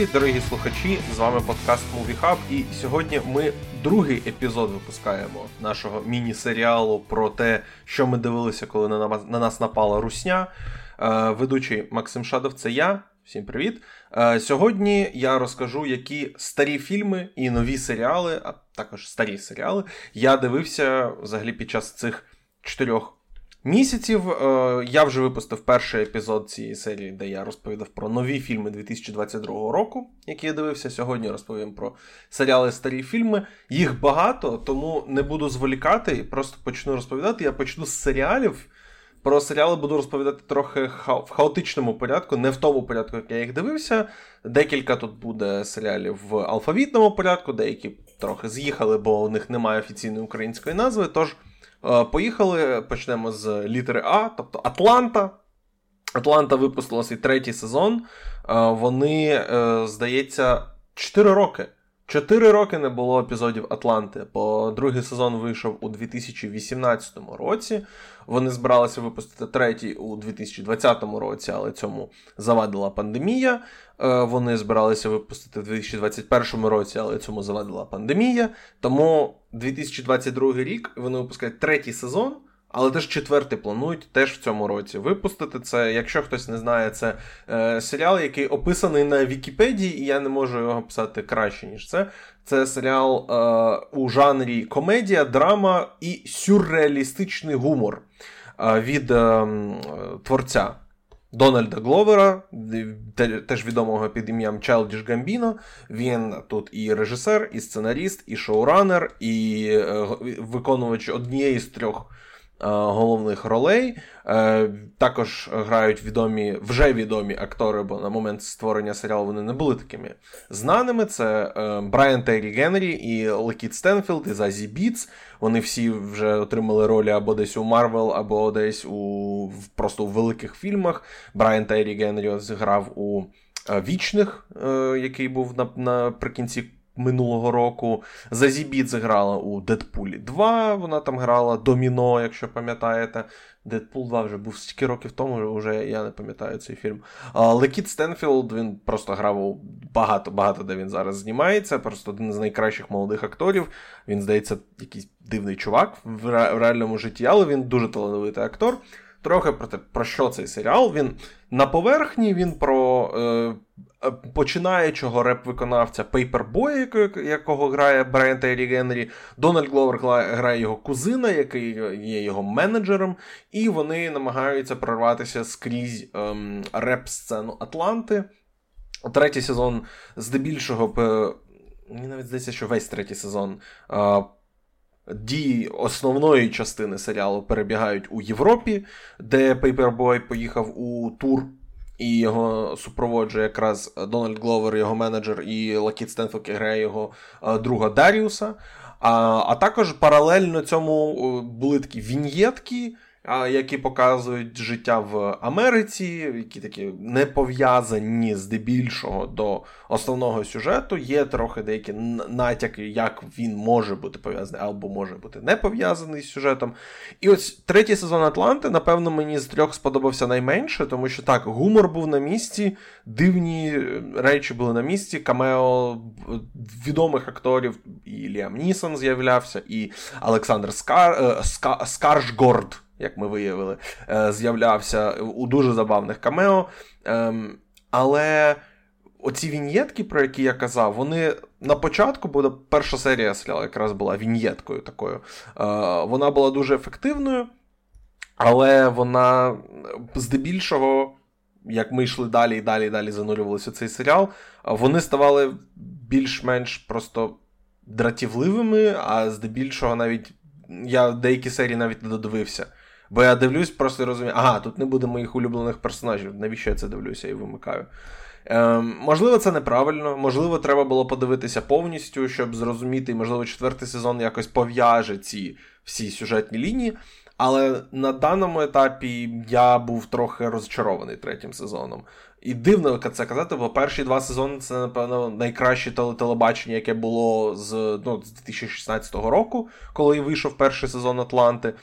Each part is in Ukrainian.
Привіт, дорогі слухачі! З вами подкаст Movie Hub І сьогодні ми другий епізод випускаємо нашого міні-серіалу про те, що ми дивилися, коли на нас напала русня. Е, ведучий Максим Шадов, це я. Всім привіт. Е, сьогодні я розкажу, які старі фільми і нові серіали, а також старі серіали, я дивився взагалі під час цих чотирьох місяців. Е, я вже випустив перший епізод цієї серії, де я розповідав про нові фільми 2022 року, які я дивився. Сьогодні розповім про серіали старі фільми. Їх багато, тому не буду зволікати просто почну розповідати. Я почну з серіалів. Про серіали буду розповідати трохи в хаотичному порядку, не в тому порядку, як я їх дивився. Декілька тут буде серіалів в алфавітному порядку, деякі трохи з'їхали, бо у них немає офіційної української назви. Тож поїхали, почнемо з літери А, тобто Атланта. Атланта випустила свій третій сезон. Е, вони, е, здається, 4 роки. Чотири роки не було епізодів Атланти, бо другий сезон вийшов у 2018 році. Вони збиралися випустити третій у 2020 році, але цьому завадила пандемія. Е, вони збиралися випустити в 2021 році, але цьому завадила пандемія. Тому 2022 рік вони випускають третій сезон. Але теж четвертий планують теж в цьому році випустити це. Якщо хтось не знає, це е, серіал, який описаний на Вікіпедії, і я не можу його писати краще, ніж це. Це серіал е, у жанрі комедія, драма і сюрреалістичний гумор е, від е, творця Дональда Гловера, теж відомого під ім'ям Чайлдіш Гамбіно. Він тут і режисер, і сценаріст, і шоуранер, і е, виконувач однієї з трьох. Е, головних ролей. Е, також грають відомі, вже відомі актори, бо на момент створення серіалу вони не були такими знаними. Це е, Брайан Тайрі Генрі і Лакіт Стенфілд і Зазі Біц. Вони всі вже отримали ролі або десь у Марвел, або десь у просто у великих фільмах. Брайан Тайрі Генрі зіграв у Вічних, який був наприкінці минулого року. Зазі Біц зіграла у Дедпулі 2. Вона там грала Доміно, якщо пам'ятаєте. Дедпул 2 вже був стільки років тому, вже я не пам'ятаю цей фільм. Лакіт Стенфілд він просто грав у багато-багато, де він зараз знімається. Просто один з найкращих молодих акторів. Він, здається, якийсь дивний чувак в реальному житті, але він дуже талановитий актор. Трохи про те, про що цей серіал. Він на поверхні, він про е, Е, починаючого реп-виконавця Paper Boi, якого грає Брайан Тайрі Генрі, Дональд Гловер грає його кузена, який є його менеджером, і вони намагаються прорватися скрізь ем, реп-сцену Атланти. Третій сезон, здебільшого, мені навіть здається, що весь третій сезон. Дії основної частини серіалу перебігають у Європі, де Paper Boi поїхав у тур і його супроводжує якраз Дональд Гловер, його менеджер, і Лакіт Стенфілд грає його е, друга Даріуса. А а також паралельно цьому е, були такі віньєтки, які показують життя в Америці, які такі не пов'язані здебільшого до основного сюжету. Є трохи деякі натяки, як він може бути пов'язаний або може бути не пов'язаний з сюжетом. І ось третій сезон Атланти, напевно, мені з трьох сподобався найменше, тому що так, гумор був на місці, дивні речі були на місці, камео відомих акторів, і Ліам Нісон з'являвся, і Олександр Скар... Е, Ска... Скаршгорд як ми виявили, е, з'являвся у дуже забавних камео. Ем, але оці віньєтки, про які я казав, вони на початку, бо перша серія серіалу якраз була віньєткою такою. Е, вона була дуже ефективною, але вона здебільшого. Як ми йшли далі і далі і далі занурювалися у цей серіал, вони ставали більш-менш просто дратівливими, а здебільшого навіть я деякі серії навіть не додивився. Бо я дивлюсь, просто розумію, ага, тут не буде моїх улюблених персонажів. Навіщо я це дивлюся і вимикаю? Ем, Можливо, це неправильно, можливо, треба було подивитися повністю, щоб зрозуміти, можливо, четвертий сезон якось пов'яже ці всі сюжетні лінії. Але на даному етапі я був трохи розчарований третім сезоном. І дивно це казати, бо перші два сезони це, напевно, найкраще телебачення, яке було з ну, з 2016 року, коли вийшов перший сезон Атланти.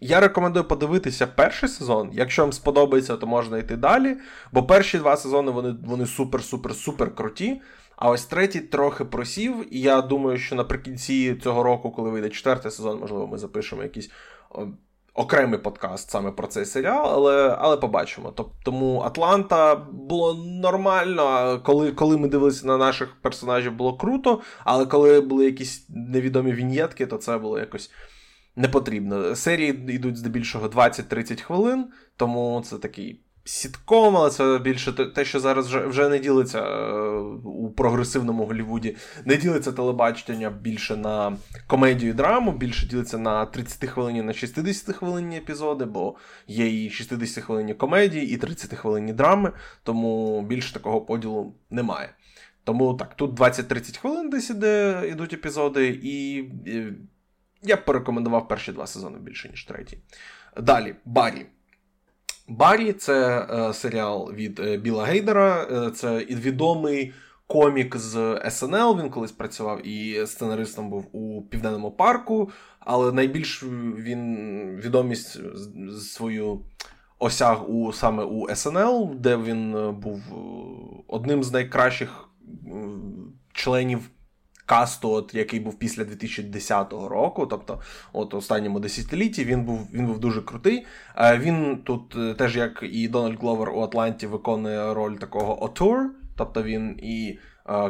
Я рекомендую подивитися перший сезон. Якщо вам сподобається, то можна йти далі. Бо перші два сезони вони вони супер-супер-супер круті. А ось третій трохи просів. І я думаю, що наприкінці цього року, коли вийде четвертий сезон, можливо, ми запишемо якийсь окремий подкаст саме про цей серіал, але але побачимо. Тому Атланта було нормально. Коли коли ми дивилися на наших персонажів, було круто, але коли були якісь невідомі віньєтки, то це було якось не потрібно. Серії йдуть здебільшого 20-30 хвилин, тому це такий сітком, але це більше те, що зараз вже вже не ділиться е, у прогресивному Голлівуді, не ділиться телебачення більше на комедію і драму, більше ділиться на 30 хвилині, на 60 хвилинні епізоди, бо є і 60 хвилинні комедії, і 30 хвилинні драми, тому більше такого поділу немає. Тому так, тут 20-30 хвилин десь іде, ідуть епізоди, і я б порекомендував перші два сезони більше, ніж третій. Далі, Барі. Барі це е, серіал від е, Біла Гейдера, е, це відомий комік з SNL. Він колись працював і сценаристом був у Південному парку, але найбільш він відомість свою осяг у саме у SNL, де він був одним з найкращих членів cast у, от, який був після 2010 року, тобто от останньому десятилітті, він був він був дуже крутий. Він тут, е, теж як і Дональд Гловер у Атланті, виконує роль такого auteur, тобто він і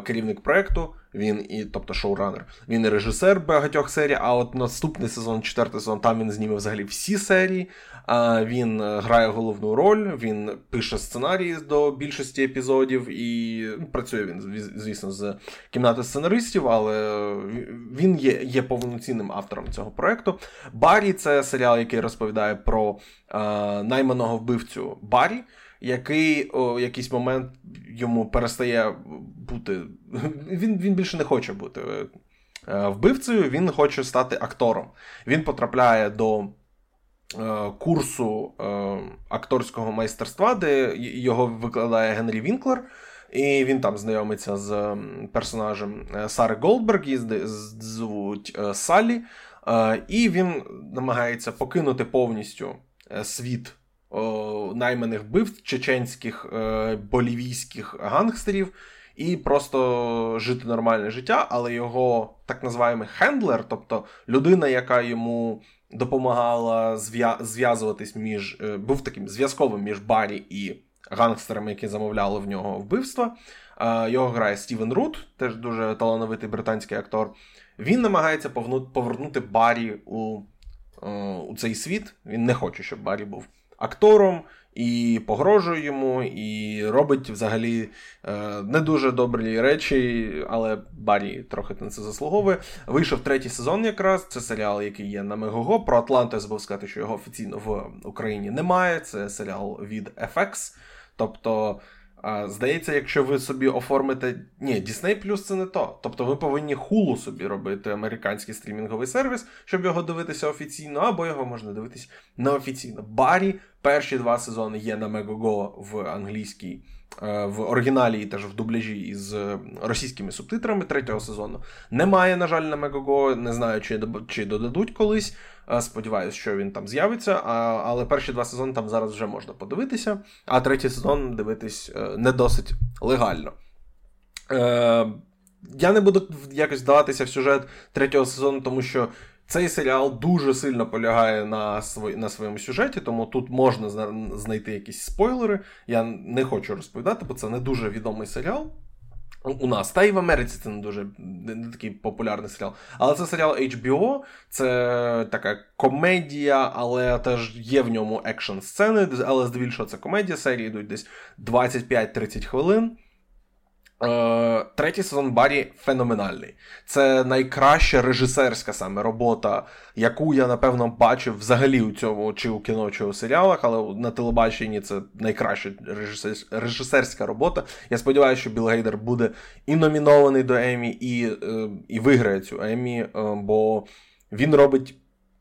керівник проекту, він і, тобто шоуранер, він і режисер багатьох серій. А от наступний сезон, четвертий сезон, там він зніме взагалі всі серії. Він е, грає головну роль, він пише сценарії до більшості епізодів, і ну, працює він, звісно, з кімнати сценаристів, але він є є повноцінним автором цього проекту. Барі це серіал, який розповідає про найманого вбивцю Барі який у якийсь момент йому перестає бути. Він він більше не хоче бути е, вбивцею, він хоче стати актором. Він потрапляє до е, курсу е, акторського майстерства, де його викладає Генрі Вінклер. І він там знайомиться з персонажем Сари Голдберг, її звуть Саллі. І він намагається покинути повністю світ найманих вбивць чеченських е, болівійських гангстерів і просто жити нормальне життя, але його так називаємо хендлер, тобто людина, яка йому допомагала зв'язуватись між е, був таким зв'язковим між Барі і гангстерами, які замовляли в нього вбивства. Е, його грає Стівен Рут, теж дуже талановитий британський актор. Він намагається повернути Барі у, у цей світ. Він не хоче, щоб Барі був актором, і погрожує йому, і робить взагалі е, не дуже добрі речі, але Барі трохи на це заслуговує. Вийшов третій сезон, якраз це серіал, який є на Мегого. Про Атланту я забув сказати, що його офіційно в Україні немає. Це серіал від FX. Тобто Здається, якщо ви собі оформите. Ні, Disney Plus це не то. Тобто ви повинні хулу собі робити американський стрімінговий сервіс, щоб його дивитися офіційно, або його можна дивитися неофіційно. Барі перші два сезони є на Megogo в англійській, в оригіналі і теж в дубляжі із російськими субтитрами третього сезону. Немає, на жаль, на Megogo, не знаю, чи, чи додадуть колись. Сподіваюсь, що він там з'явиться. Але перші два сезони там зараз вже можна подивитися, а третій сезон дивитись е, не досить легально. Е, я не буду якось вдаватися в сюжет третього сезону, тому що цей серіал дуже сильно полягає на свої, на своєму сюжеті, тому тут можна знайти якісь спойлери. Я не хочу розповідати, бо це не дуже відомий серіал у нас. Та й в Америці це не дуже не такий популярний серіал. Але це серіал HBO, це така комедія, але теж є в ньому екшн сцени, але здебільшого це комедія, серії йдуть десь 25-30 хвилин. Е, третій сезон Барі феноменальний. Це найкраща режисерська саме робота, яку я, напевно, бачив взагалі у цьому чи у кіно, чи у серіалах, але на телебаченні це найкраща режисерська робота. Я сподіваюся, що Білл Гейдер буде і номінований до Емі, і, е, і виграє цю Емі, е, бо він робить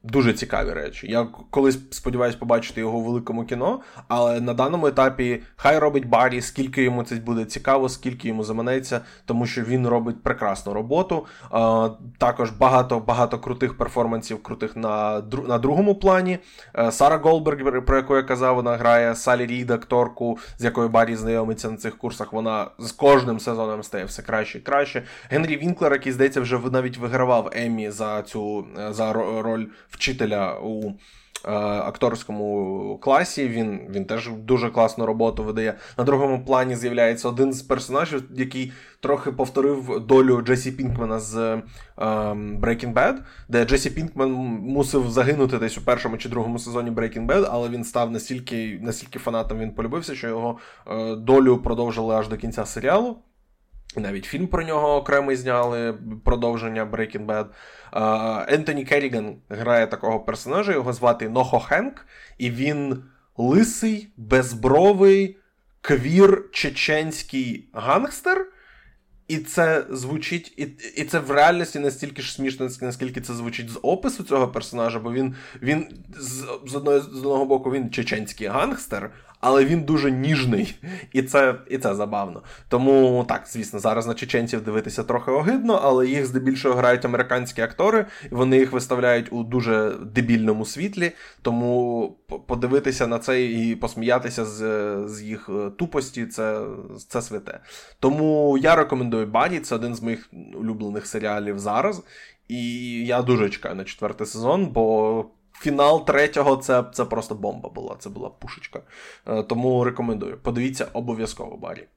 Дуже цікаві речі. Я колись сподіваюся побачити його у великому кіно, але на даному етапі хай робить Барі, скільки йому це буде цікаво, скільки йому заманеться, тому що він робить прекрасну роботу. А, також багато багато крутих перформансів, крутих на на другому плані. Е, Сара Голберг, про яку я казав, вона грає Салі Рід, акторку, з якою Барі знайомиться на цих курсах. Вона з кожним сезоном стає все краще і краще. Генрі Вінклер, який здається, вже навіть вигравав Еммі за цю е, за роль вчителя у е, акторському класі. Він він теж дуже класну роботу видає. На другому плані з'являється один з персонажів, який трохи повторив долю Джесі Пінкмана з е, Breaking Bad, де Джесі Пінкман мусив загинути десь у першому чи другому сезоні Breaking Bad, але він став настільки настільки фанатом, він полюбився, що його е, долю продовжили аж до кінця серіалу. Навіть фільм про нього окремий зняли продовження Breaking Bad. Ентоні Керріган грає такого персонажа, його звати Нохо Хенк, і він лисий, безбровий, квір чеченський гангстер. І це звучить, і і це в реальності настільки ж смішно, наскільки це звучить з опису цього персонажа, бо він він з з, одного, з одного боку він чеченський гангстер, але він дуже ніжний, і це і це забавно. Тому так, звісно, зараз на чеченців дивитися трохи огидно, але їх здебільшого грають американські актори, і вони їх виставляють у дуже дебільному світлі. Тому подивитися на це і посміятися з з їх е, тупості це це святе. Тому я рекомендую Баді, це один з моїх улюблених серіалів зараз. І я дуже чекаю на четвертий сезон, бо фінал третього це це просто бомба була. Це була пушечка. Е, тому рекомендую. Подивіться обов'язково Барі.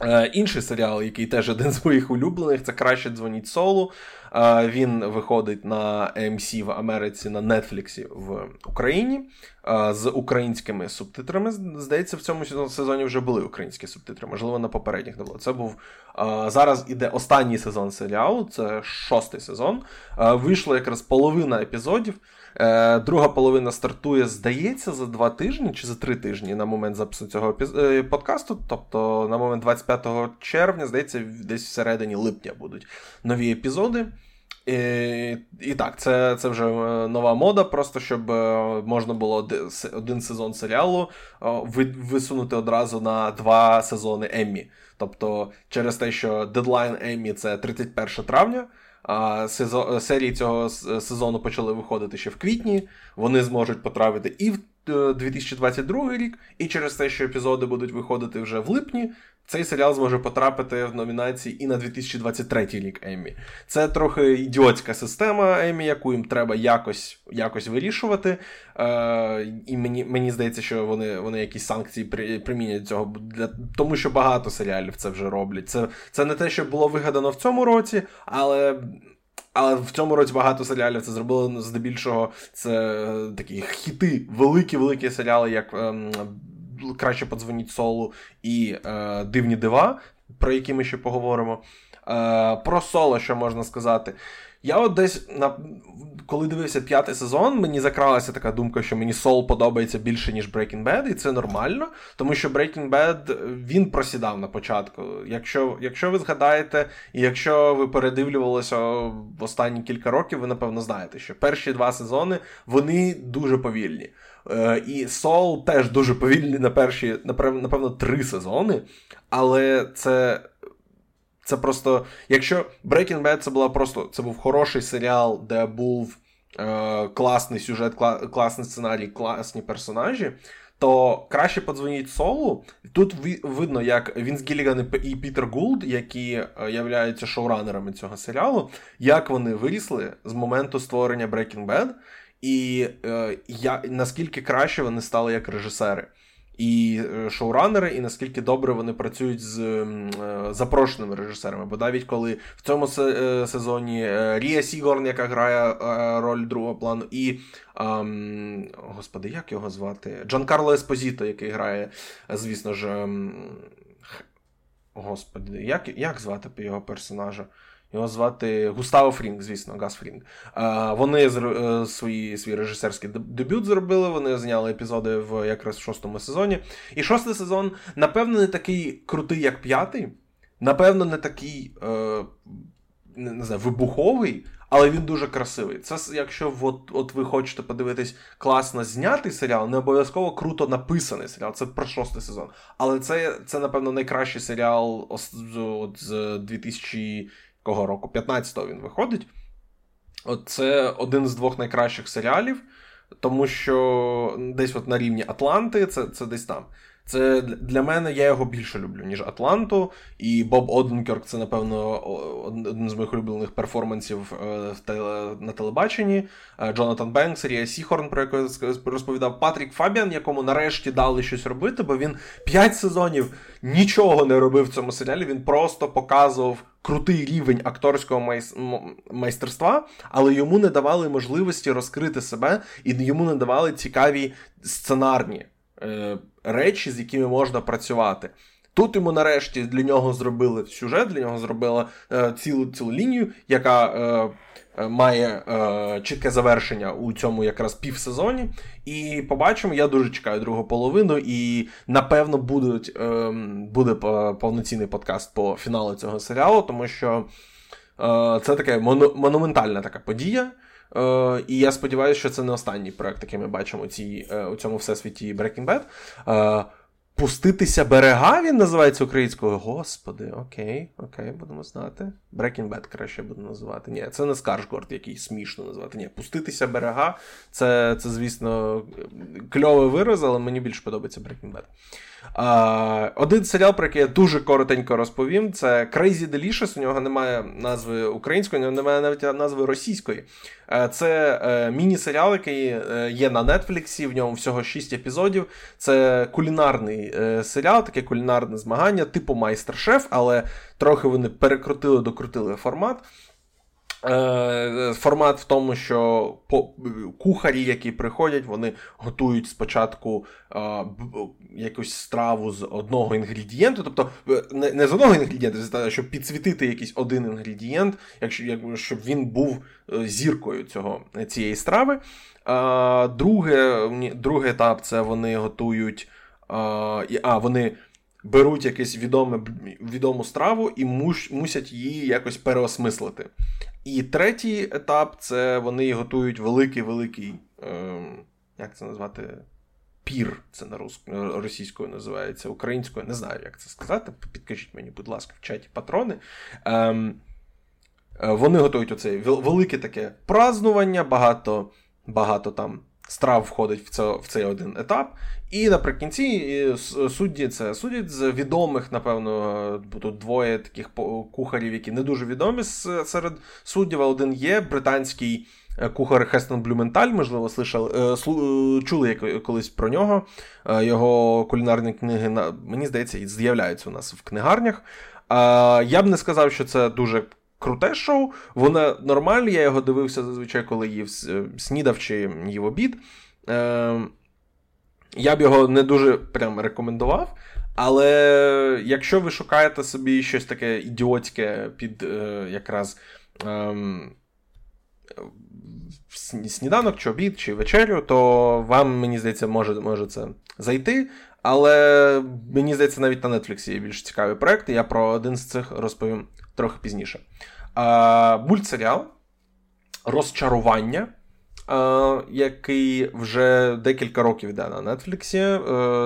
Е, інший серіал, який теж один з моїх улюблених, це краще дзвоніть солу. Е, він виходить на AMC в Америці на Нетфліксі в Україні з українськими субтитрами. Здається, в цьому сезоні вже були українські субтитри, можливо, на попередніх не було. Це був зараз іде останній сезон серіалу, це шостий сезон. Вийшло якраз половина епізодів. Е, Друга половина стартує, здається, за два тижні чи за три тижні на момент запису цього е, подкасту. Тобто на момент 25 червня, здається, десь всередині липня будуть нові епізоди. І і так, це це вже е, нова мода, просто щоб е, можна було один сезон серіалу висунути одразу на два сезони Еммі. Тобто, через те, що дедлайн Еммі це 31 травня. Сезон, серії цього сезону почали виходити ще в квітні. Вони зможуть потрапити і в 2022 е, рік, і через те, що епізоди будуть виходити вже в липні, цей серіал зможе потрапити в номінації і на 2023 рік Еммі. Це трохи ідіотська система Еммі, яку їм треба якось якось вирішувати. Е, І мені мені здається, що вони вони якісь санкції при, примінять цього, для, тому що багато серіалів це вже роблять. Це, Це не те, що було вигадано в цьому році, але. Але в цьому році багато серіалів це зробили ну, здебільшого. Це е, такі хіти, великі-великі серіали, як ем, краще подзвоніть солу і е, Дивні дива, про які ми ще поговоримо. Е, Про соло, що можна сказати. Я от десь на коли дивився п'ятий сезон, мені закралася така думка, що мені Сол подобається більше, ніж Breaking Bad, і це нормально, тому що Breaking Bad він просідав на початку. Якщо якщо ви згадаєте, і якщо ви передивлювалися в останні кілька років, ви напевно знаєте, що перші два сезони вони дуже повільні. Е, і Сол теж дуже повільний на перші, напевно, три сезони. Але це. Це просто. Якщо Breaking Bad це була просто це був хороший серіал, де був е, класний сюжет, кла, класний сценарій, класні персонажі, то краще подзвоніть Солу. Тут видно, як Вінс Гілліган і Пітер Гулд, які е, являються шоуранерами цього серіалу, як вони вирісли з моменту створення Breaking Bad і е, я, наскільки краще вони стали як режисери. І е, шоуранери, і наскільки добре вони працюють з е, запрошеними режисерами. Бо навіть коли в цьому е, сезоні Рія Сігорн, яка грає роль другого плану, і ем, господи, як його звати? Джанкарло Еспозіто, який грає, звісно ж. Ем, господи, як як звати його персонажа? Його звати Густаво Фрінг, звісно, Гас Фрінг. Вони е, свої, свій режисерський дебют зробили. Вони зняли епізоди в якраз в шостому сезоні. І шостий сезон, напевно, не такий крутий, як п'ятий. Напевно, не такий е, не знаю, вибуховий, але він дуже красивий. Це якщо от, от ви хочете подивитись класно знятий серіал, не обов'язково круто написаний серіал. Це про шостий сезон. Але це, це напевно, найкращий серіал от з 2000 кого року? 15-го він виходить. От Це один з двох найкращих серіалів, тому що десь от на рівні Атланти, це, це десь там. Це для мене я його більше люблю, ніж Атланту. І Боб Оденкерк це, напевно, один з моїх улюблених перформансів е, на телебаченні. Е, Джонатан Бенкс, Рія Сіхорн, про яку я розповідав, Патрік Фабіан, якому нарешті дали щось робити, бо він 5 сезонів нічого не робив в цьому серіалі. Він просто показував крутий рівень акторського майс... майстерства, але йому не давали можливості розкрити себе, і йому не давали цікаві сценарні. Е, речі, з якими можна працювати. Тут йому нарешті для нього зробили сюжет, для нього зробили е, цілу цілу лінію, яка е, е, має е, чітке завершення у цьому якраз півсезоні. І побачимо, я дуже чекаю другу половину, і напевно будуть, е, буде повноцінний подкаст по фіналу цього серіалу, тому що е, це така мону, монументальна така подія. Е, І я сподіваюся, що це не останній проект, який ми бачимо у, е, у цьому всесвіті Breaking Bad. Е, Пуститися берега він називається українською. Господи, окей, окей, будемо знати. Breaking Bad краще буду називати. Ні, це не Скаршгорд, який смішно називати. Ні, пуститися берега. Це, це звісно, кльовий вираз, але мені більше подобається Breaking Bad. Один серіал, про який я дуже коротенько розповім, це Crazy Delicious. У нього немає назви української, у нього немає навіть назви російської. Це е, міні-серіал, який е, є на Нетфліксі, в ньому всього 6 епізодів. Це кулінарний е, серіал, таке кулінарне змагання, типу майстер-шеф, але трохи вони перекрутили, докрутили формат. Е, формат в тому, що кухарі, які приходять, вони готують спочатку а, якусь страву з одного інгредієнту, тобто е, не, з одного інгредієнту, щоб підсвітити якийсь один інгредієнт, якщо щоб він був е, зіркою цього, цієї страви. Друге, Другий етап це вони готують. А вони беруть відоме, відому страву і муш, мусять її якось переосмислити. І третій етап це вони готують великий-великий, е, як це назвати? Пір, це на рус... російською називається, українською, не знаю, як це сказати. Підкажіть мені, будь ласка, в чаті патрони. Ем, е, Вони готують оце велике таке празднування, багато багато там страв входить в це, в цей один етап. І наприкінці судді це судять з відомих, напевно, тут двоє таких кухарів, які не дуже відомі серед суддів. Один є британський е, кухар Хестен Блюменталь, можливо, слышали, е, е, чули колись про нього. Його кулінарні книги, мені здається, з'являються у нас в книгарнях. Я б не сказав, що це дуже круте шоу. Воно нормальне, я його дивився зазвичай, коли їв снідав чи їв обід. Я б його не дуже прям рекомендував. Але якщо ви шукаєте собі щось таке ідіотське під е, якраз ем, сніданок, чи обід, чи вечерю, то вам, мені здається, може може це зайти. Але мені здається, навіть на Netflix є більш цікаві проекти. Я про один з цих розповім трохи пізніше. Е, мультсеріал Розчарування. Е, який вже декілька років йде на Нетфліксі е,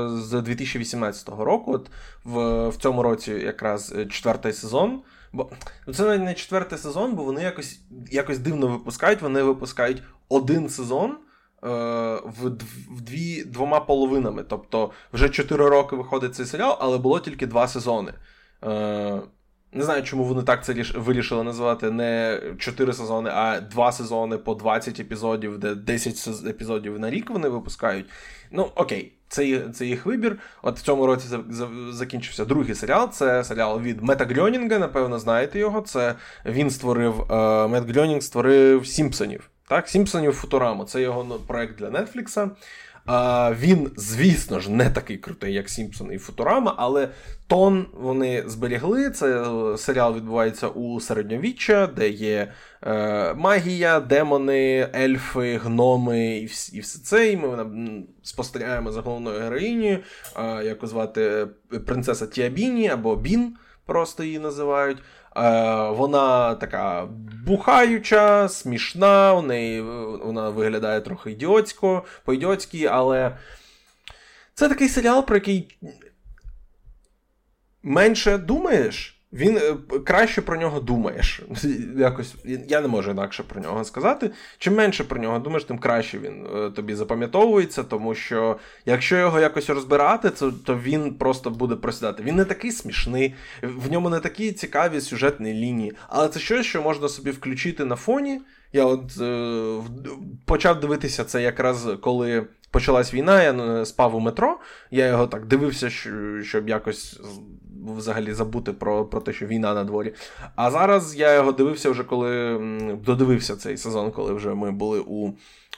з 2018 року. От В в цьому році якраз четвертий сезон. Бо ну, це навіть не четвертий сезон, бо вони якось якось дивно випускають. Вони випускають один сезон е, в дві, двома половинами. Тобто вже 4 роки виходить цей серіал, але було тільки два сезони. Не знаю, чому вони так це вирішили називати не 4 сезони, а 2 сезони по 20 епізодів, де 10 епізодів на рік вони випускають. Ну, окей, це це їх вибір. От в цьому році закінчився другий серіал. Це серіал від Мета Грьонінга, напевно, знаєте його. Це він створив е, Мет Грьонінг створив Сімпсонів. Так, Сімпсонів Футураму. Це його ну, проект для Нетфлікса. Він, звісно ж, не такий крутий, як Сімпсон і Футурама, але тон вони зберігли. Це е, серіал відбувається у середньовіччя, де є е, магія, демони, ельфи, гноми і все це. І ми спостерігаємо за головною героїнею, е, яку звати принцеса Тіабіні або Бін просто її називають. Е, Вона така бухаюча, смішна, у неї вона виглядає трохи ідіотсько, по-ідіотськи, але це такий серіал, про який менше думаєш. Він е, краще про нього думаєш. Якось Я не можу інакше про нього сказати. Чим менше про нього думаєш, тим краще він е, тобі запам'ятовується, тому що якщо його якось розбирати, то, то він просто буде просідати. Він не такий смішний, в ньому не такі цікаві сюжетні лінії, але це щось, що можна собі включити на фоні. Я от е, почав дивитися це якраз коли почалась війна, я спав у метро. Я його так дивився, щоб якось взагалі забути про про те, що війна на дворі. А зараз я його дивився вже коли додивився цей сезон, коли вже ми були у.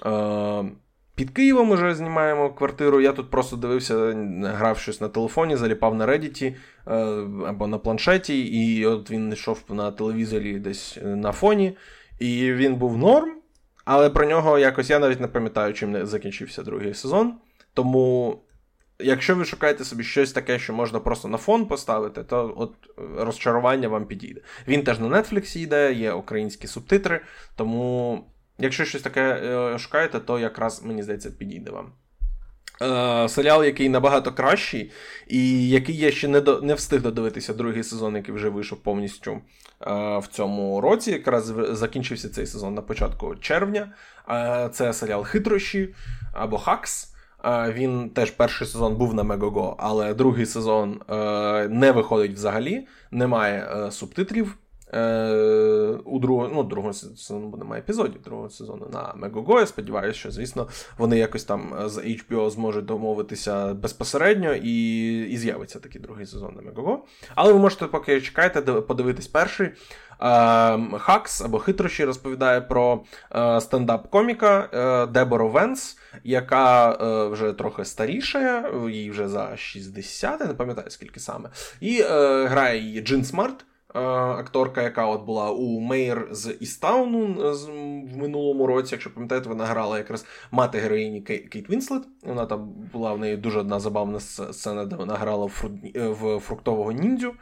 Е, під Києвом вже знімаємо квартиру. Я тут просто дивився, грав щось на телефоні, заліпав на Reddit е, або на планшеті, і от він йшов на телевізорі десь на фоні, і він був норм. Але про нього якось я навіть не пам'ятаю, чим не закінчився другий сезон. Тому якщо ви шукаєте собі щось таке, що можна просто на фон поставити, то от розчарування вам підійде. Він теж на Netflix йде, є українські субтитри, тому якщо щось таке е, шукаєте, то якраз мені здається підійде вам. Е, серіал, який набагато кращий, і який я ще не до, не встиг додивитися другий сезон, який вже вийшов повністю е, в цьому році. Якраз закінчився цей сезон на початку червня. Е, це серіал Хитрощі або Хакс. Він теж перший сезон був на Мегого, але другий сезон е, не виходить взагалі, немає е, субтитрів. Е, у другого, ну, другого сезону немає епізодів другого сезону на Мегого. Я сподіваюся, що, звісно, вони якось там з HBO зможуть домовитися безпосередньо і і з'явиться такий другий сезон на Мегого. Але ви можете, поки чекаєте, подивитись перший. Хакс або хитрощі розповідає про стендап-коміка Дебору Венс, яка е, вже трохи старіша, їй вже за 60, я не пам'ятаю скільки саме. І е, грає її Джин Смарт. Е, акторка, яка от була у Мейр з Істауну в минулому році, якщо пам'ятаєте, вона грала якраз мати героїні Кейт Вінслет. Вона там була в неї дуже одна забавна сцена, де вона грала в, фру... в фруктового ніндзю.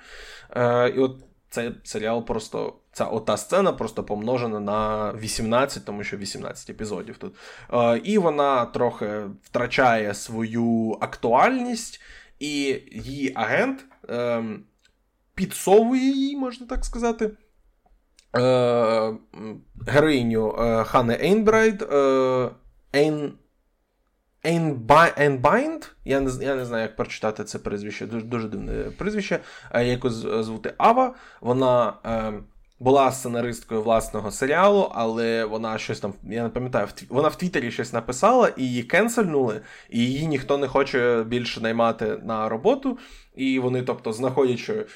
І от цей серіал просто ця ота сцена просто помножена на 18, тому що 18 епізодів тут. Е, І вона трохи втрачає свою актуальність, і її агент е, підсовує її, можна так сказати. Е, Героїню е, Хане Ейнбрайд. Ейн Einbind, я не я не знаю, як прочитати це прізвище, дуже дуже дивне прізвище, яку звути Ава. Вона е, була сценаристкою власного серіалу, але вона щось там, я не пам'ятаю, вона в Твіттері щось написала і її кенсельнули, і її ніхто не хоче більше наймати на роботу. І вони, тобто, знаходять, що е,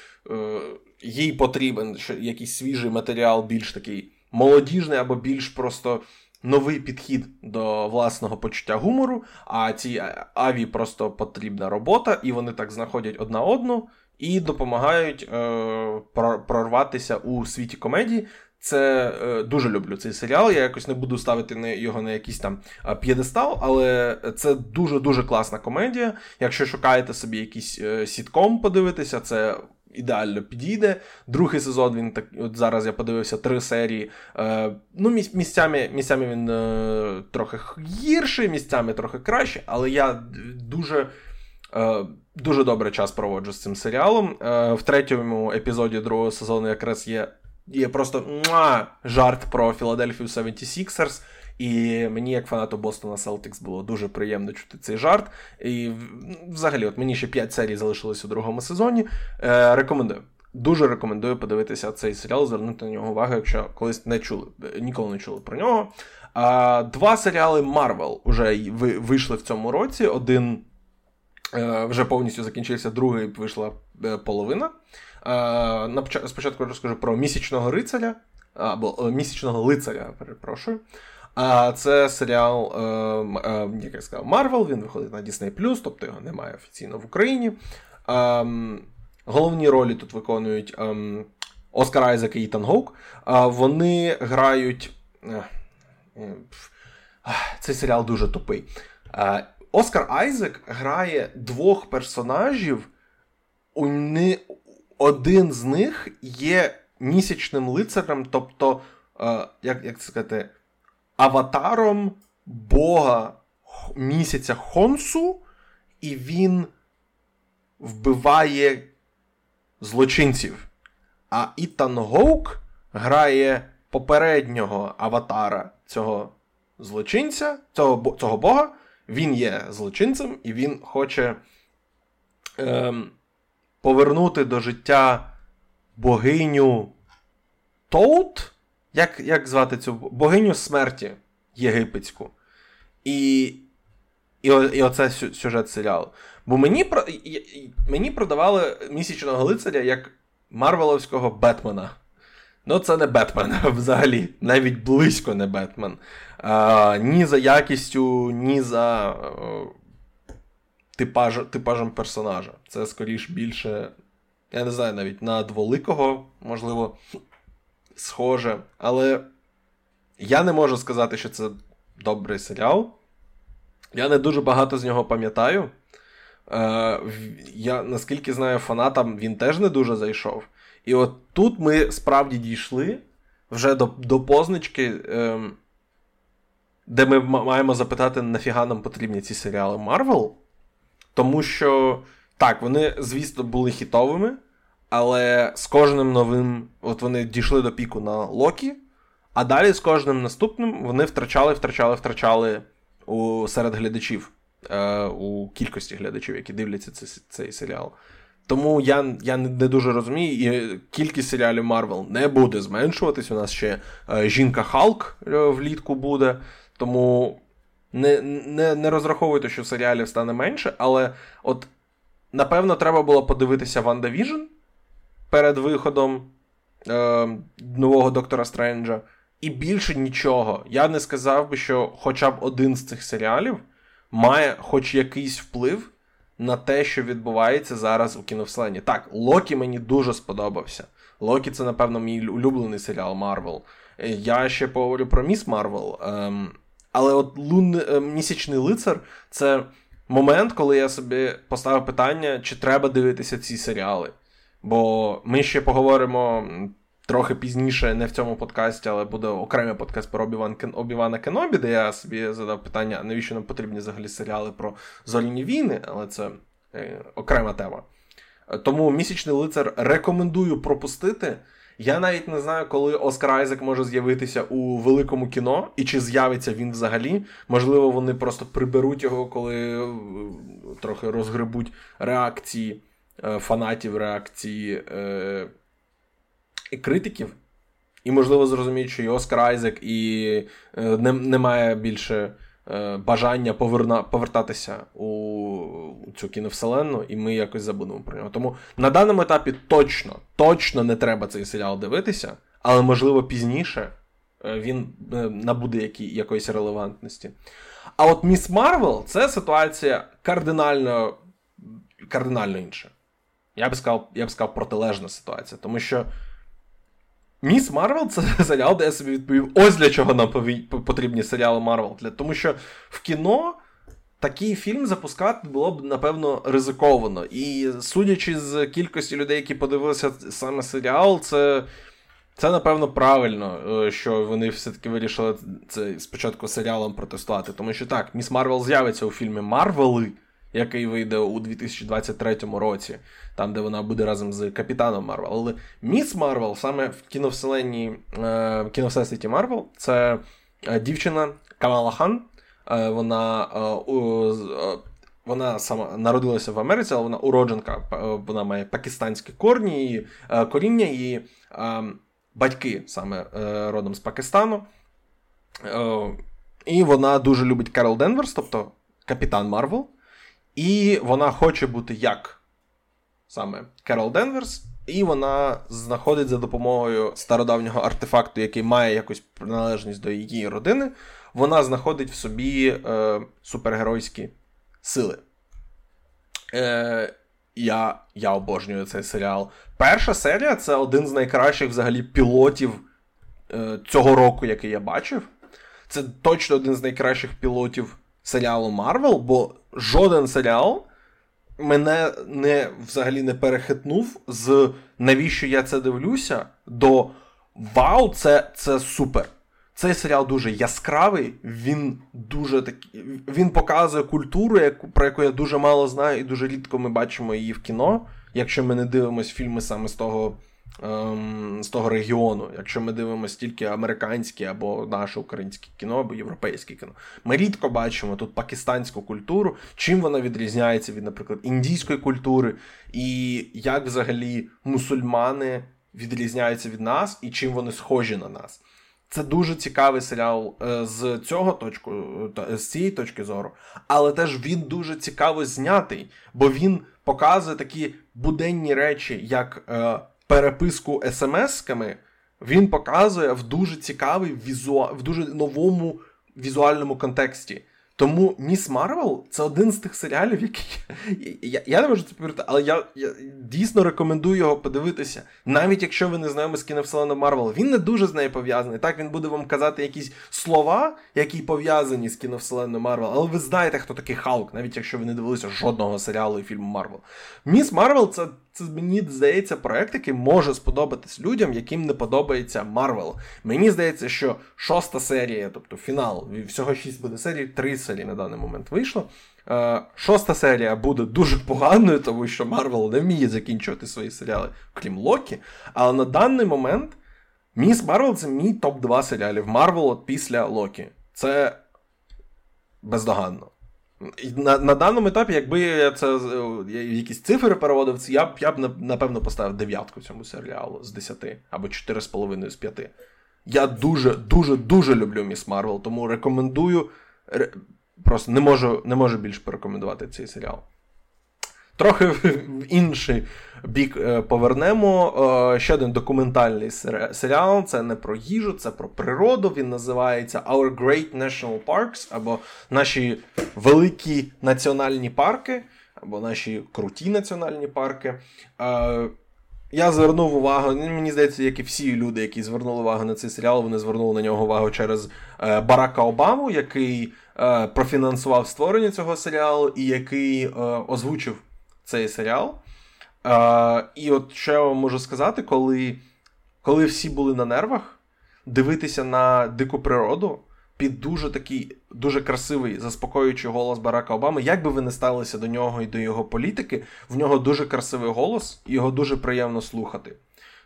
їй потрібен якийсь свіжий матеріал, більш такий молодіжний або більш просто новий підхід до власного почуття гумору, а цій аві просто потрібна робота, і вони так знаходять одна одну і допомагають е, прорватися у світі комедії. Це е, дуже люблю цей серіал. Я якось не буду ставити на його на якийсь там п'єдестал, але це дуже-дуже класна комедія. Якщо шукаєте собі якийсь е, сітком подивитися, це ідеально підійде. Другий сезон він так. От зараз я подивився три серії. Е, Ну, місцями місцями він е, трохи гірший, місцями трохи краще, але я дуже. Е, Дуже добре час проводжу з цим серіалом. Е, В третьому епізоді другого сезону якраз є є просто муа, жарт про Філадельфію 76ers. І мені, як фанату Бостона Celtics, було дуже приємно чути цей жарт. І взагалі, от мені ще 5 серій залишилось у другому сезоні. Е, Рекомендую. Дуже рекомендую подивитися цей серіал, звернути на нього увагу, якщо колись не чули, ніколи не чули про нього. А, Два серіали Marvel вже вийшли в цьому році. Один е, вже повністю закінчився, другий вийшла е, половина. Е, спочатку розкажу про місячного рицаря або е, місячного лицаря, перепрошую. А це серіал, е, е, як я сказав, Марвел, він виходить на Disney+, тобто його немає офіційно в Україні. Е, головні ролі тут виконують Оскар Айзек і Ітан Гоук. Вони грають. Цей серіал дуже тупий. Оскар Айзек грає двох персонажів один з них є місячним лицарем, тобто, як це сказати, аватаром Бога місяця Хонсу, і він вбиває злочинців. А Ітан Гоук грає попереднього аватара цього злочинця, цього цього бога. Він є злочинцем, і він хоче ем, повернути до життя богиню Тоут. Як як звати цю богиню смерті єгипетську. І і, і оце сюжет серіалу. Бо мені мені продавали місячного лицаря як Марвеловського Бетмена. Ну, це не Бетмен взагалі, навіть близько не Бетмен. А, Ні за якістю, ні за типаж, типажем персонажа. Це скоріш більше, я не знаю, навіть на дволикого, можливо, схоже. Але я не можу сказати, що це добрий серіал. Я не дуже багато з нього пам'ятаю. Е, Я наскільки знаю, фанатам він теж не дуже зайшов. І от тут ми справді дійшли вже до до позначки, е, де ми маємо запитати, нафіга нам потрібні ці серіали Марвел. Тому що, так, вони, звісно, були хітовими, але з кожним новим, от вони дійшли до піку на Локі, а далі з кожним наступним вони втрачали, втрачали, втрачали у, серед глядачів, е, у кількості глядачів, які дивляться цей, цей серіал. Тому я я не дуже розумію, і кількість серіалів Марвел не буде зменшуватись. У нас ще е, жінка Халк е, влітку буде. Тому не не, не розраховуйте, що серіалів стане менше, але от напевно треба було подивитися Ванда Віжн перед виходом е, нового Доктора Стренджа. І більше нічого. Я не сказав би, що хоча б один з цих серіалів має хоч якийсь вплив на те, що відбувається зараз у кіновселені. Так, Локі мені дуже сподобався. Локі це, напевно, мій улюблений серіал Марвел. Я ще поговорю про Міс Марвел. Ем, але от лун... Е, місячний лицар це момент, коли я собі поставив питання, чи треба дивитися ці серіали. Бо ми ще поговоримо трохи пізніше, не в цьому подкасті, але буде окремий подкаст про Обівана Кенобі, де я собі задав питання, навіщо нам потрібні взагалі серіали про зоряні війни, але це е, окрема тема. Тому місячний лицар рекомендую пропустити. Я навіть не знаю, коли Оскар Айзек може з'явитися у великому кіно, і чи з'явиться він взагалі. Можливо, вони просто приберуть його, коли е, трохи розгребуть реакції фанатів, реакції е, критиків. І, можливо, зрозуміють, що і Оскар Айзек і не, немає більше бажання поверна, повертатися у цю кіновселенну, і ми якось забудемо про нього. Тому на даному етапі точно, точно не треба цей серіал дивитися, але, можливо, пізніше він набуде які, якоїсь релевантності. А от Міс Марвел це ситуація кардинально кардинально інша. Я б сказав, я б сказав протилежна ситуація, тому що. Міс Марвел це серіал, де я собі відповів: ось для чого нам потрібні серіали Марвел. Тому що в кіно такий фільм запускати було б, напевно, ризиковано. І судячи з кількості людей, які подивилися саме серіал, це. Це, напевно, правильно, е, що вони все-таки вирішили це спочатку серіалом протестувати. Тому що так, Міс Марвел з'явиться у фільмі Марвели, який вийде у 2023 році, там, де вона буде разом з Капітаном Марвел. Але Міс Марвел саме в кіновселенні е, кіновсесвіті Марвел, це е, дівчина Камала Хан. Е, вона вона сама народилася в Америці, але вона уродженка, вона має пакистанські корні, і, коріння, і батьки саме родом з Пакистану. І вона дуже любить Керол Денверс, тобто Капітан Марвел. І вона хоче бути як саме Керол Денверс, і вона знаходить за допомогою стародавнього артефакту, який має якусь приналежність до її родини. Вона знаходить в собі е, супергеройські сили. Е, Я я обожнюю цей серіал. Перша серія це один з найкращих взагалі пілотів е, цього року, який я бачив. Це точно один з найкращих пілотів серіалу Марвел, бо жоден серіал мене не взагалі не перехитнув з навіщо я це дивлюся, до вау, це, це супер. Цей серіал дуже яскравий, він дуже такий. Він показує культуру, яку, про яку я дуже мало знаю, і дуже рідко ми бачимо її в кіно, якщо ми не дивимося фільми саме з того ем, з того регіону, якщо ми дивимося тільки американське або наше українське кіно, або європейське кіно. Ми рідко бачимо тут пакистанську культуру, чим вона відрізняється від, наприклад, індійської культури, і як взагалі мусульмани відрізняються від нас, і чим вони схожі на нас. Це дуже цікавий серіал е, з цього точку, з цієї точки зору, але теж він дуже цікаво знятий, бо він показує такі буденні речі, як е, переписку смс-ками, він показує в дуже цікавий візуал, в дуже новому візуальному контексті. Тому Міс Марвел це один з тих серіалів, який я, я не можу це повірити, але я я дійсно рекомендую його подивитися. Навіть якщо ви не знайомі з кіновселеною Марвел, він не дуже з нею пов'язаний. Так він буде вам казати якісь слова, які пов'язані з кіновселеною Марвел, але ви знаєте, хто такий Халк, навіть якщо ви не дивилися жодного серіалу і фільму Марвел. Міс Марвел це це мені здається проект, який може сподобатись людям, яким не подобається Марвел. Мені здається, що шоста серія, тобто фінал, всього шість буде серій, три серії на даний момент вийшло. Е, шоста серія буде дуже поганою, тому що Марвел не вміє закінчувати свої серіали, крім Локі. Але на даний момент Міс Марвел це мій топ-2 серіалів Марвел після Локі. Це бездоганно. На на даному етапі, якби я це я якісь цифри переводив, я б я б напевно поставив дев'ятку цьому серіалу з 10 або 4,5 з 5. Я дуже, дуже, дуже люблю Міс Марвел, тому рекомендую. Просто не можу не можу більше порекомендувати цей серіал. Трохи в інший бік е, повернемо. Е, ще один документальний серіал. Це не про їжу, це про природу. Він називається Our Great National Parks, або наші великі національні парки, або наші круті національні парки. Е, я звернув увагу, ну, мені здається, як і всі люди, які звернули увагу на цей серіал, вони звернули на нього увагу через Барака Обаму, який профінансував створення цього серіалу і який озвучив цей серіал. Е, І от що я вам можу сказати, коли коли всі були на нервах, дивитися на дику природу під дуже такий дуже красивий, заспокоюючий голос Барака Обами, як би ви не ставилися до нього і до його політики, в нього дуже красивий голос, його дуже приємно слухати.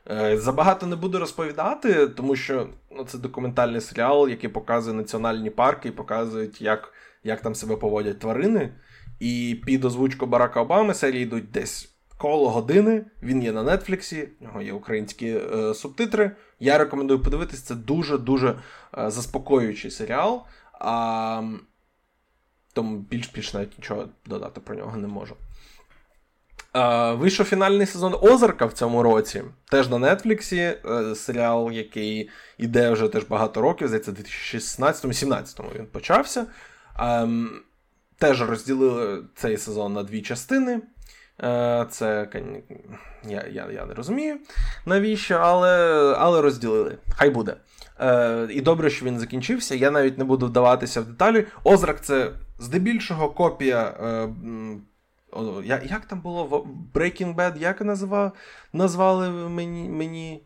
Е, забагато не буду розповідати, тому що ну, це документальний серіал, який показує національні парки і показує, як як там себе поводять тварини. І під озвучку Барака Обами серії йдуть десь коло години. Він є на Нетфліксі, в нього є українські е, субтитри. Я рекомендую подивитись, це дуже-дуже е, заспокоюючий серіал. А, Тому більш більш навіть нічого додати про нього не можу. Е, вийшов фінальний сезон Озарка в цьому році. Теж на Нетфліксі. Е, серіал, який іде вже теж багато років, здається, 2016-17 він почався. Теж розділили цей сезон на дві частини. Е, це я я, я не розумію навіщо, але але розділили. Хай буде. Е, І добре, що він закінчився. Я навіть не буду вдаватися в деталі. Озрак це здебільшого копія. Е, Як там було Breaking Bad, як називав, назвали мені. мені...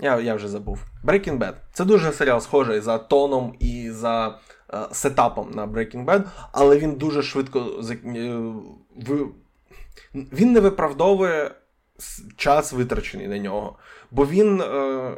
Я я вже забув. Breaking Bad. Це дуже серіал схожий за тоном і за сетапом на Breaking Bad, але він дуже швидко е, він не виправдовує час витрачений на нього, бо він е,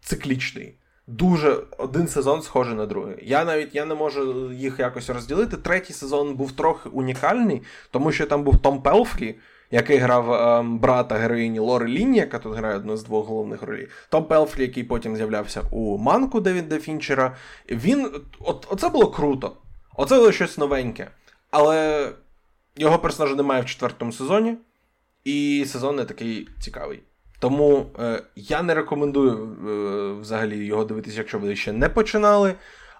циклічний. Дуже один сезон схожий на другий. Я навіть я не можу їх якось розділити. Третій сезон був трохи унікальний, тому що там був Том Пелфрі, який грав е, брата героїні Лори Ліні, яка тут грає одну з двох головних ролей. Том Пелфрі, який потім з'являвся у Манку Девіда Фінчера. Він. От, Оце було круто. Оце було щось новеньке. Але його персонажа немає в четвертому сезоні, і сезон не такий цікавий. Тому е, я не рекомендую е, взагалі його дивитися, якщо ви ще не починали.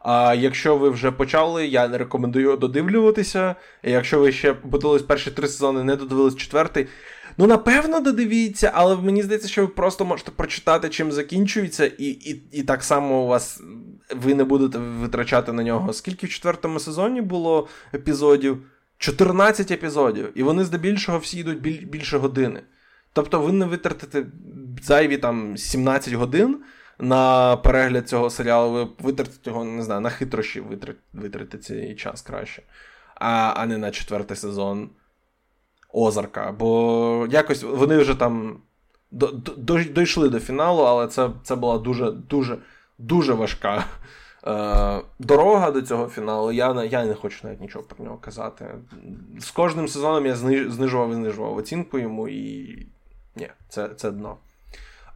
А якщо ви вже почали, я не рекомендую додивлюватися. Якщо ви ще подивились перші три сезони, не додивились четвертий. Ну, напевно, додивіться, але мені здається, що ви просто можете прочитати, чим закінчується, і і, і так само у вас ви не будете витрачати на нього. Скільки в четвертому сезоні було епізодів? 14 епізодів, і вони здебільшого всі йдуть більше години. Тобто ви не витратите зайві там 17 годин на перегляд цього серіалу, ви витратите його, не знаю, на хитрощі витратите цей час краще, а а не на четвертий сезон Озарка. Бо якось вони вже там до, до, дійшли до фіналу, але це це була дуже дуже дуже важка е, дорога до цього фіналу. Я я не хочу навіть нічого про нього казати. З кожним сезоном я знижував і знижував оцінку йому, і ні, це, це дно.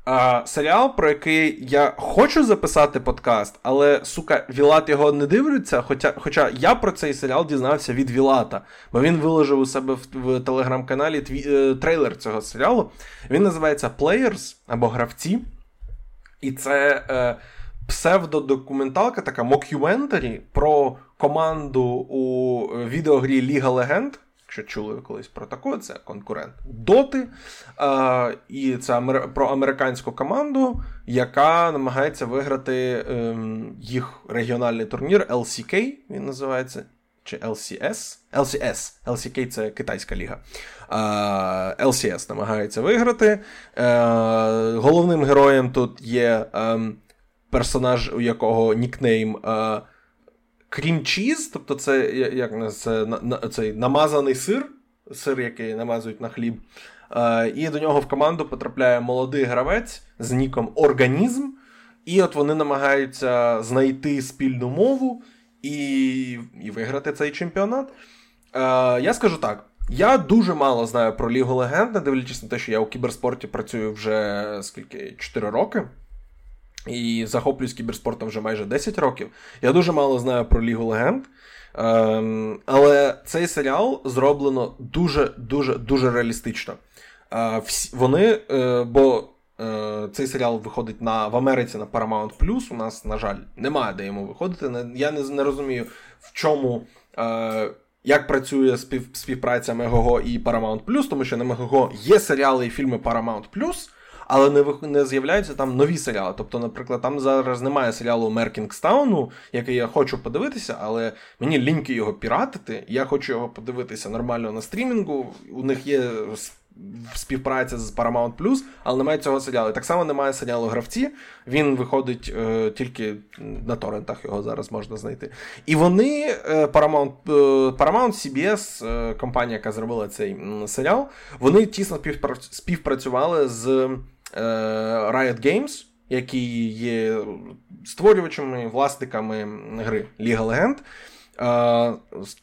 А, Серіал, про який я хочу записати подкаст, але, сука, Вілат його не дивляться. Хоча хоча я про цей серіал дізнався від Вілата, бо він виложив у себе в, в телеграм-каналі тві, е, трейлер цього серіалу. Він називається Players або Гравці. І це е, псевдодокументалка, така мокюментарі про команду у відеогрі Ліга Легенд. Якщо чули колись про таке, це конкурент Доти. А, І це амер... про американську команду, яка намагається виграти ем, їх регіональний турнір LCK, він називається. Чи LCS? LCS. LCK це китайська ліга. LCS намагається виграти. Uh, головним героєм тут є um, персонаж, у якого нікнейм uh, крім-чіз, тобто це як це, цей намазаний сир, сир, який намазують на хліб. Е, і до нього в команду потрапляє молодий гравець з ніком Організм. І от вони намагаються знайти спільну мову і і виграти цей чемпіонат. Е, Я скажу так: я дуже мало знаю про Лігу Легенд, не дивлячись на те, що я у кіберспорті працюю вже скільки 4 роки і захоплююсь кіберспортом вже майже 10 років. Я дуже мало знаю про Лігу Легенд. Ем, але цей серіал зроблено дуже-дуже дуже реалістично. Е, всі, вони, е, бо е, цей серіал виходить на, в Америці на Paramount Plus. У нас, на жаль, немає де йому виходити. Я не, не розумію, в чому. Е, як працює спів, співпраця Мегого і Paramount тому що на Мегого є серіали і фільми Paramount але не вих... не з'являються там нові серіали. Тобто, наприклад, там зараз немає серіалу Меркінгстауну, який я хочу подивитися, але мені ліньки його піратити. Я хочу його подивитися нормально на стрімінгу. У них є. Співпраця з Paramount Plus, але немає цього серіалу. Так само немає серіалу гравці. Він виходить е, тільки на торрентах, його зараз можна знайти. І вони, е, Paramount е, Paramount CBS, е, компанія, яка зробила цей серіал, вони тісно співпрацювали з Riot Games, які є створювачами, власниками гри Ліга Легенд. Е,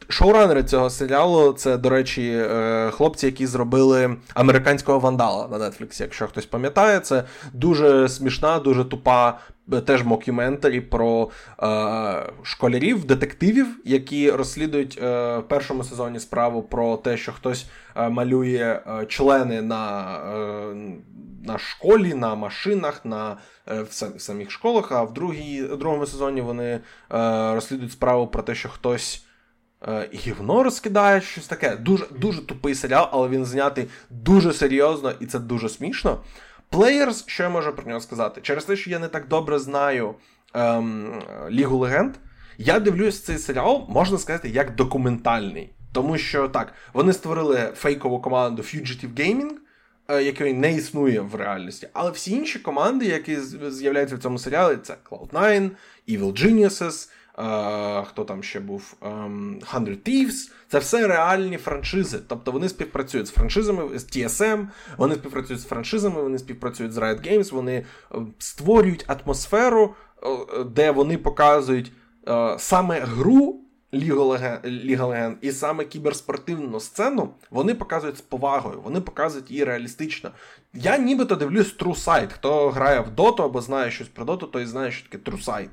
шоуранери цього серіалу це, до речі, е, хлопці, які зробили американського вандала на Netflix, Якщо хтось пам'ятає, це дуже смішна, дуже тупа теж мокюментарі про е, школярів, детективів, які розслідують е, в першому сезоні справу про те, що хтось е, малює члени на на школі, на машинах, на в самих школах. А в другій, в другому сезоні вони розслідують справу про те, що хтось. Гівно розкидає щось таке. Дуже дуже тупий серіал, але він знятий дуже серйозно і це дуже смішно. Players, що я можу про нього сказати? Через те, що я не так добре знаю ем, Лігу Легенд, я дивлюсь цей серіал, можна сказати, як документальний. Тому що так, вони створили фейкову команду Fugitive Gaming, е, якої не існує в реальності. Але всі інші команди, які з'являються в цьому серіалі, це Cloud9, Evil Geniuses. Е, хто там ще був? Ем, Hundred Thieves. Це все реальні франшизи. Тобто вони співпрацюють з франшизами, з TSM, вони співпрацюють з франшизами, вони співпрацюють з Riot Games, вони е, створюють атмосферу, е, де вони показують саме гру. Ліга Легенд і саме кіберспортивну сцену вони показують з повагою, вони показують її реалістично. Я нібито дивлюсь True Sight. Хто грає в Доту або знає щось про Доту, той знає, що таке True Sight.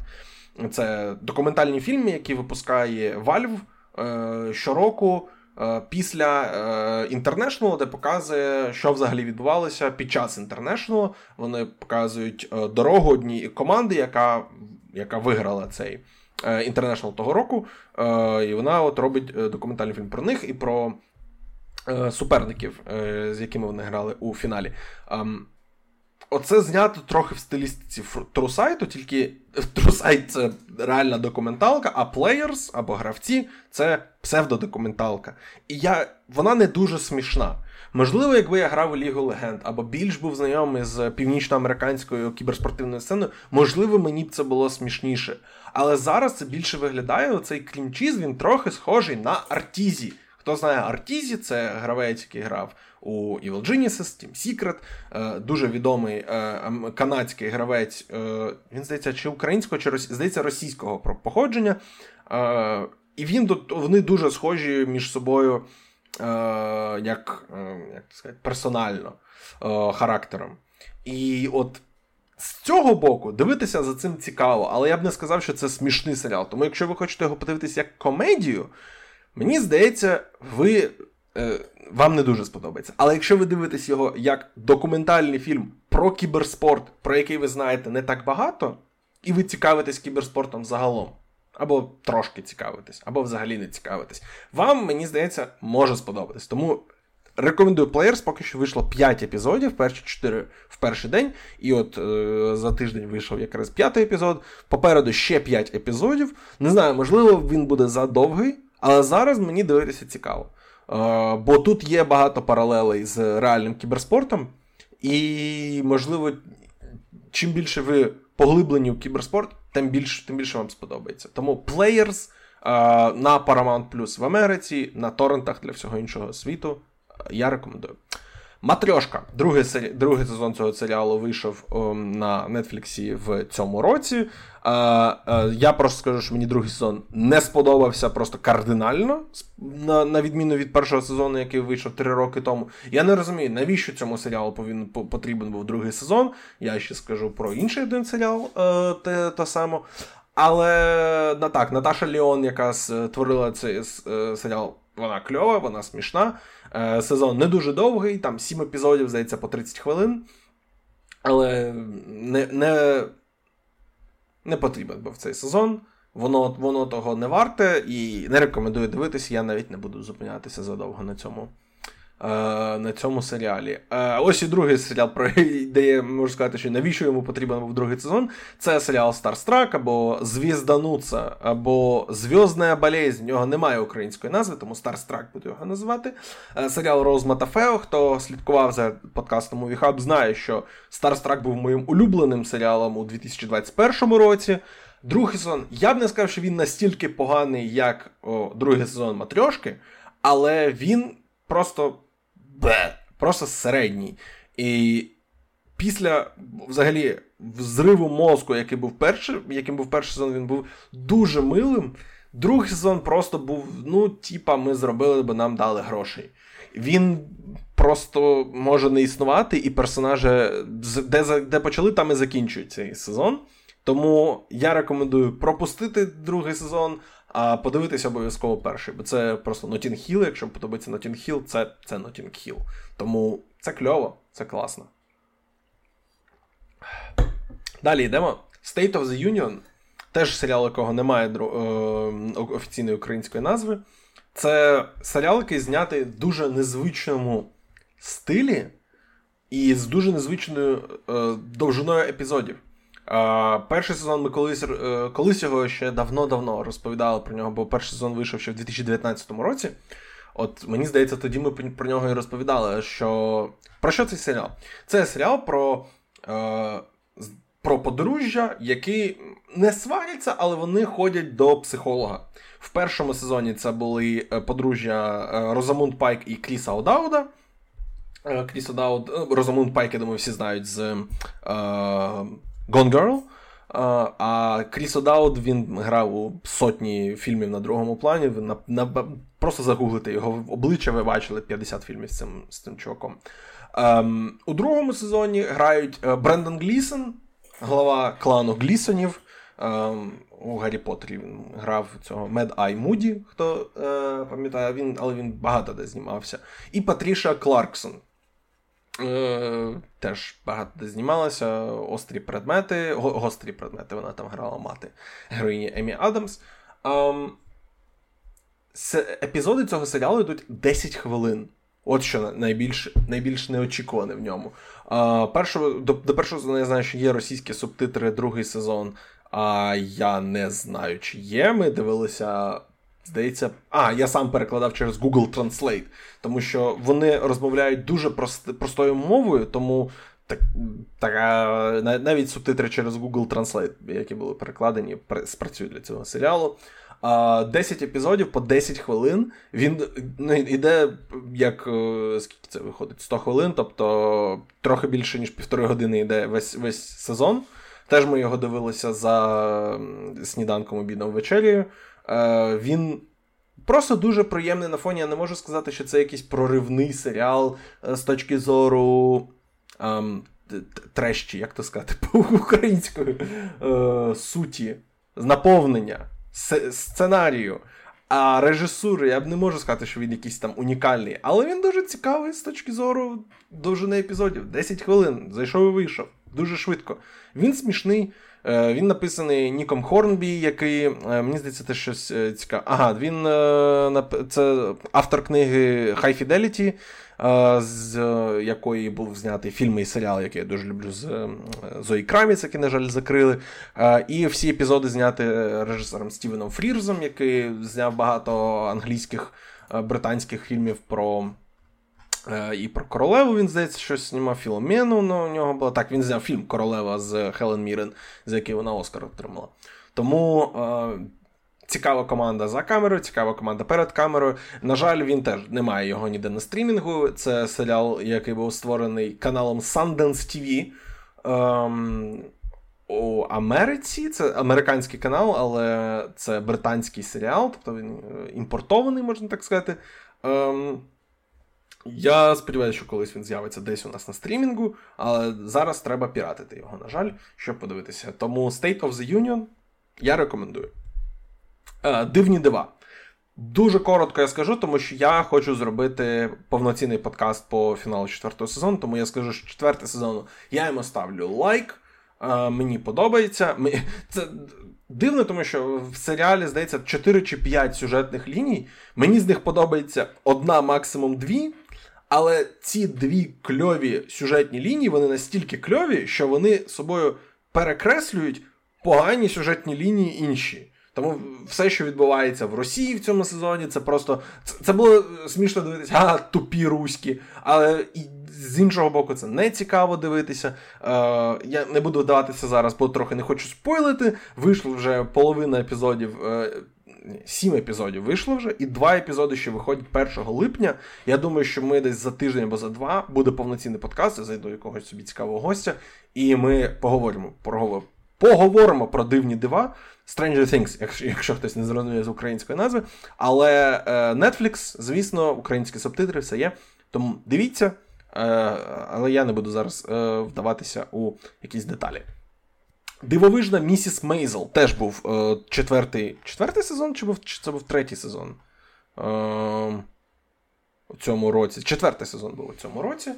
Це документальні фільми, які випускає Valve е, щороку е, після е, International, де показує, що взагалі відбувалося під час International. Вони показують дорогу одній команди, яка яка виграла цей International того року. І вона от робить документальний фільм про них і про суперників, з якими вони грали у фіналі. Оце знято трохи в стилістиці трусайту, тільки трусайт це реальна документалка, а Players або гравці це псевдодокументалка. І я, вона не дуже смішна. Можливо, якби я грав у Лігу Легенд або більш був знайомий з північноамериканською кіберспортивною сценою, можливо, мені б це було смішніше. Але зараз це більше виглядає оцей клінчіз, він трохи схожий на Артізі. Хто знає Артізі, це гравець, який грав у Evil Geniuses, Team Secret, е, дуже відомий е, канадський гравець. Е, він здається, чи українського, чи здається, російського походження. І він вони дуже схожі між собою, як як сказати, персонально характером. І от. З цього боку дивитися за цим цікаво, але я б не сказав, що це смішний серіал. Тому якщо ви хочете його подивитися як комедію, мені здається, ви е, вам не дуже сподобається. Але якщо ви дивитесь його як документальний фільм про кіберспорт, про який ви знаєте не так багато, і ви цікавитесь кіберспортом загалом, або трошки цікавитесь, або взагалі не цікавитесь, вам, мені здається, може сподобатись. Тому. Рекомендую Players, поки що вийшло 5 епізодів, перші 4 в перший день. І от е, за тиждень вийшов якраз п'ятий епізод. Попереду ще 5 епізодів. Не знаю, можливо, він буде задовгий, але зараз мені дивитися цікаво. Е, бо тут є багато паралелей з реальним кіберспортом, і, можливо, чим більше ви поглиблені у кіберспорт, тим більше тим більше вам сподобається. Тому Players е, на Paramount Plus в Америці, на торрентах для всього іншого світу я рекомендую. Матрьошка. Другий сері... другий сезон цього серіалу вийшов о, ем, на Нетфліксі в цьому році. А, а, Я просто скажу, що мені другий сезон не сподобався просто кардинально, на на відміну від першого сезону, який вийшов три роки тому. Я не розумію, навіщо цьому серіалу повинен потрібен був другий сезон. Я ще скажу про інший один серіал е, те, те саме. Але так, Наташа Леон, яка створила цей е, серіал, вона кльова, вона смішна. Е, сезон не дуже довгий, там 7 епізодів, здається, по 30 хвилин. Але не не, не потрібен був цей сезон. Воно воно того не варте і не рекомендую дивитися, я навіть не буду зупинятися задовго на цьому на цьому серіалі. Е, ось і другий серіал, про де я можу сказати, що навіщо йому потрібен був другий сезон. Це серіал Starstruck або Звезданутые, або Звёздная болезнь. В нього немає української назви, тому Starstruck буду його називати. Е, серіал Роуз Матафео. Хто слідкував за подкастом Hub, знає, що Starstruck був моїм улюбленим серіалом у 2021 році. Другий сезон, я б не сказав, що він настільки поганий, як о, другий сезон Матрьошки, але він просто бе, просто середній. І після взагалі взриву мозку, який був перший, яким був перший сезон, він був дуже милим. Другий сезон просто був, ну, типа, ми зробили, бо нам дали грошей. Він просто може не існувати, і персонажі, де де почали, там і закінчують цей сезон. Тому я рекомендую пропустити другий сезон, а подивитися обов'язково перший, бо це просто Notting Hill, Якщо подобається Notting Hill, це це Notting Hill. Тому це кльово, це класно. Далі йдемо. State of the Union. Теж серіал, якого немає е, офіційної української назви. Це серіал, який знятий в дуже незвичному стилі і з дуже незвичною е, довжиною епізодів. Перший сезон ми колись е, колись його ще давно-давно розповідали про нього, бо перший сезон вийшов ще в 2019 році. От мені здається, тоді ми про нього і розповідали. що... Про що цей серіал? Це серіал про е, про подружжя, які не сваряться, але вони ходять до психолога. В першому сезоні це були е, подружжя Розамунд Пайк і Кріса Одауда. Кріс Одауд, Розамунд Пайк, я думаю, всі знають з. Gone Girl. А Кріс О'Дауд, він грав у сотні фільмів на другому плані. Ви на, на, Просто загуглите його обличчя, ви бачили 50 фільмів з цим з цим чуваком. Ем, У другому сезоні грають е, Брендан Глісон, голова клану Глісонів. Ем, у Гаррі Поттері він грав цього Mad-Eye Муді, хто е, пам'ятає, він, але він багато де знімався. І Патріша Кларксон. Е, теж багато де знімалася. Острі предмети, гострі предмети, вона там грала мати героїні Емі Адамс. Ем, епізоди цього серіалу йдуть 10 хвилин. От що найбільш найбільш неочікуване в ньому. А, першого, До до першого я знаю, що є російські субтитри, другий сезон. А я не знаю, чи є. Ми дивилися. Здається, а, я сам перекладав через Google Translate, тому що вони розмовляють дуже прост, простою мовою, тому так, так, навіть субтитри через Google Translate, які були перекладені, спрацюють для цього серіалу. 10 епізодів по 10 хвилин. Він ну, іде як е, скільки це виходить? 100 хвилин, тобто трохи більше, ніж півтори години йде весь весь сезон. Теж ми його дивилися за сніданком обідом вечерію. Е, він. Просто дуже приємний на фоні. Я не можу сказати, що це якийсь проривний серіал е, з точки зору ем, трещі, як то сказати, по українською е, суті, наповнення сценарію. А режисури, я б не можу сказати, що він якийсь там унікальний, але він дуже цікавий з точки зору довжини епізодів. 10 хвилин, зайшов і вийшов. Дуже швидко. Він смішний. Е, він написаний Ніком Хорнбі, який, е, мені здається, це щось е, цікаве. Ага, він це автор книги High Fidelity, з якої був знятий фільм і серіал, який я дуже люблю з Зої Краміц, який, на жаль, закрили. І всі епізоди зняті режисером Стівеном Фрірзом, який зняв багато англійських британських фільмів про. І про королеву він, здається, щось знімав Філомену, ну, у нього було. Так, він зняв фільм Королева з Хелен Мірен, за який вона Оскар отримала. Тому е, цікава команда за камерою, цікава команда перед камерою. На жаль, він теж не має його ніде на стрімінгу. Це серіал, який був створений каналом Sundance TV. Ем, у Америці це американський канал, але це британський серіал, тобто він е, імпортований, можна так сказати. Ем, я сподіваюся, що колись він з'явиться десь у нас на стрімінгу, але зараз треба піратити його, на жаль, щоб подивитися. Тому State of the Union я рекомендую. Е, Дивні дива. Дуже коротко я скажу, тому що я хочу зробити повноцінний подкаст по фіналу четвертого сезону, тому я скажу, що четвертий сезон я йому ставлю лайк. Е, мені подобається. Це дивно, тому що в серіалі, здається, 4 чи 5 сюжетних ліній. Мені з них подобається одна, максимум дві. Але ці дві кльові сюжетні лінії, вони настільки кльові, що вони собою перекреслюють погані сюжетні лінії інші. Тому все, що відбувається в Росії в цьому сезоні, це просто це було смішно дивитися, а тупі руські. Але і з іншого боку, це не цікаво дивитися. Е, Я не буду вдаватися зараз, бо трохи не хочу спойлити. Вийшло вже половина епізодів. Сім епізодів вийшло вже, і два епізоди, що виходять 1 липня. Я думаю, що ми десь за тиждень або за два буде повноцінний подкаст. Я зайду якогось собі цікавого гостя, і ми поговоримо про поговоримо про дивні дива. Stranger Things, якщо, якщо хтось не зрозуміє з української назви. Але е, Netflix, звісно, українські субтитри, все є. Тому дивіться, е, але я не буду зараз е, вдаватися у якісь деталі. Дивовижна місіс Мейзел теж був е, четвертий четвертий сезон, чи був чи це був третій сезон? Е, у цьому році. Четвертий сезон був у цьому році.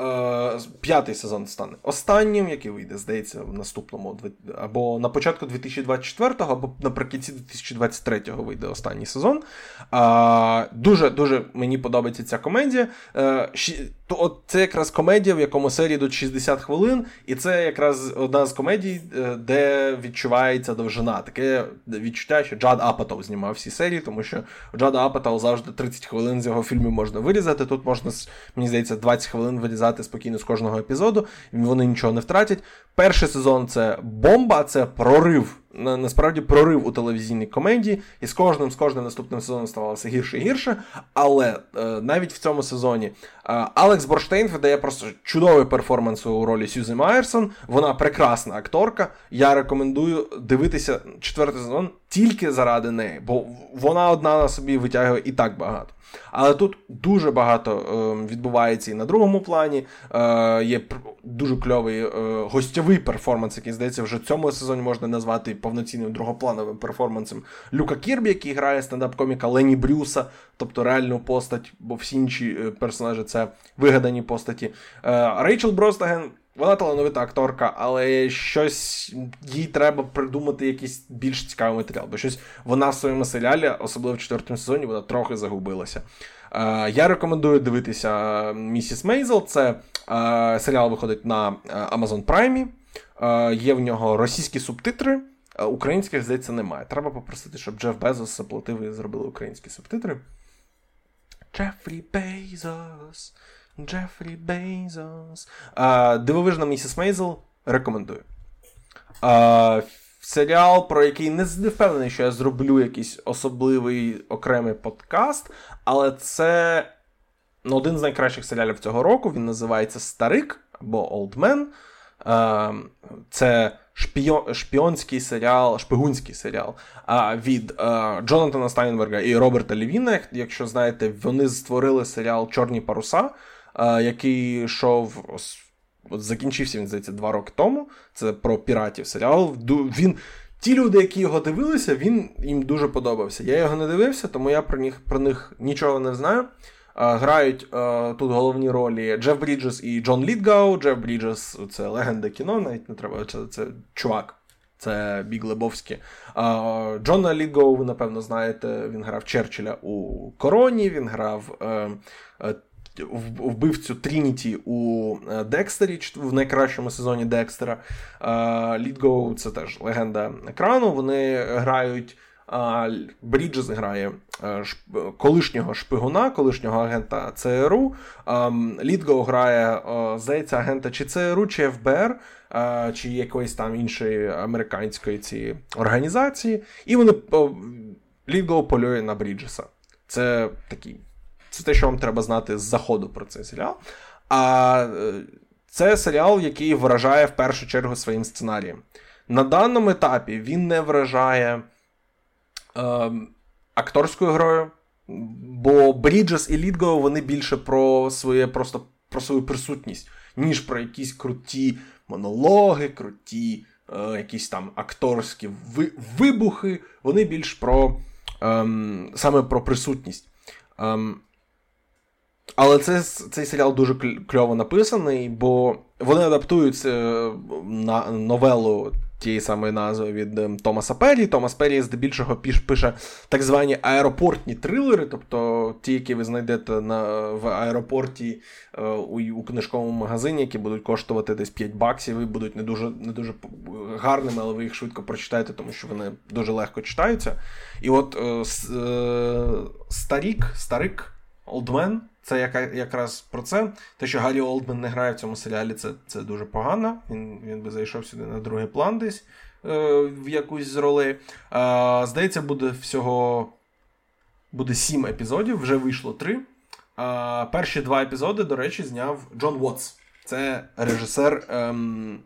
Е, п'ятий сезон стане останнім, який вийде, здається, в наступному або на початку 2024-го, або наприкінці 2023-го вийде останній сезон. Дуже дуже мені подобається ця комедія. Е, то от Це якраз комедія, в якому серії йдуть 60 хвилин, і це якраз одна з комедій, е, де відчувається довжина. Таке відчуття, що Джад Апатов знімав всі серії, тому що Джада Апатов завжди 30 хвилин з його фільмів можна вирізати. Тут можна, мені здається, 20 хвилин вирізати спокійно з кожного епізоду, вони нічого не втратять. Перший сезон це бомба, це прорив насправді прорив у телевізійній комедії, і з кожним з кожним наступним сезоном ставалося гірше і гірше. Але е, навіть в цьому сезоні е, Алекс Борштейн видає просто чудовий перформанс у ролі Сюзи Майерсон. Вона прекрасна акторка. Я рекомендую дивитися четвертий сезон тільки заради неї, бо вона одна на собі витягує і так багато. Але тут дуже багато е, відбувається і на другому плані. Е, Є дуже кльовий е, гостьовий перформанс, який здається, вже цьому сезоні можна назвати повноцінним другоплановим перформансом Люка Кірбі, який грає стендап-коміка Лені Брюса, тобто реальну постать, бо всі інші е, персонажі це вигадані постаті. Е, Рейчел Бростаген. Вона талановита акторка, але щось їй треба придумати якийсь більш цікавий матеріал, бо щось вона в своєму серіалі, особливо в четвертому сезоні, вона трохи загубилася. Я рекомендую дивитися Місіс Мейзел. Це серіал виходить на Amazon Prime. Є в нього російські субтитри. Українських, здається, немає. Треба попросити, щоб Джеф Безос заплатив і зробили українські субтитри. Джефрі Бейзос. Джефрі Бейзос. Дивовижна місіс Мейзел. Рекомендую. А, Серіал, про який не впевнений, що я зроблю якийсь особливий окремий подкаст, але це ну, один з найкращих серіалів цього року. Він називається Старик або Old Man. Це шпіонський серіал, шпигунський серіал від Джонатана Стайнберга і Роберта Лівіна. Якщо знаєте, вони створили серіал Чорні паруса, який йшов. От закінчився він, здається, два роки тому. Це про піратів серіал. Він. Ті люди, які його дивилися, він їм дуже подобався. Я його не дивився, тому я про них про них нічого не знаю. Грають а, тут головні ролі Джеф Бріджес і Джон Літгоу. Джеф Бріджес це легенда кіно, навіть не треба. Це це чувак, це Біг Лебовський. А, Джона Літгоу, ви напевно знаєте, він грав Черчилля у Короні, він грав е, е, вбивцю Трініті у е, Декстері в найкращому сезоні Декстера. Літгоу це теж легенда екрану. Вони грають. Бріджес грає е, колишнього шпигуна, колишнього агента ЦРУ. Літгоу грає, е, здається, агента чи ЦРУ, чи ФБР, чи якоїсь там іншої американської цієї організації. І вони Літго полює на Бріджеса. Це такий це те, що вам треба знати з заходу про цей серіал. А е, це серіал, який вражає в першу чергу своїм сценарієм. На даному етапі він не вражає е, акторською грою, бо Бріджес і Лідго вони більше про своє просто про свою присутність, ніж про якісь круті монологи, круті е, якісь там акторські вибухи. Вони більш про е, саме про присутність. Ем, але це, цей серіал дуже кльово написаний, бо вони адаптують е, на новелу тієї самої назви від ем, Томаса Перрі. Томас Перрі здебільшого пише так звані аеропортні трилери, тобто ті, які ви знайдете на, в аеропорті е, у, у книжковому магазині, які будуть коштувати десь 5 баксів і будуть не дуже не дуже гарними, але ви їх швидко прочитаєте, тому що вони дуже легко читаються. І от е, Старик, Старик, Old Man. Це яка, якраз про це. Те, що Гаррі Олдмен не грає в цьому серіалі, це це дуже погано. Він він би зайшов сюди на другий план десь е, в якусь з ролей. Е, здається, буде всього буде сім епізодів, вже вийшло три. Е, перші два епізоди, до речі, зняв Джон Уотс. Це режисер ем,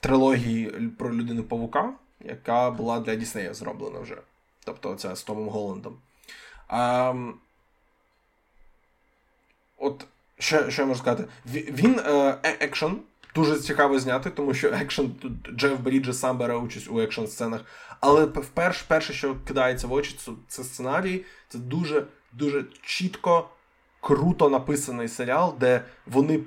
трилогії про людину Павука, яка була для Діснея зроблена вже. Тобто, це з Томом Голландом. Ем, от що що я можу сказати? Він е, е, екшен дуже цікаво зняти, тому що екшен Джеф Бріджес сам бере участь у екшн сценах. Але вперше, перше, що кидається в очі, це сценарій. Це дуже дуже чітко, круто написаний серіал, де вони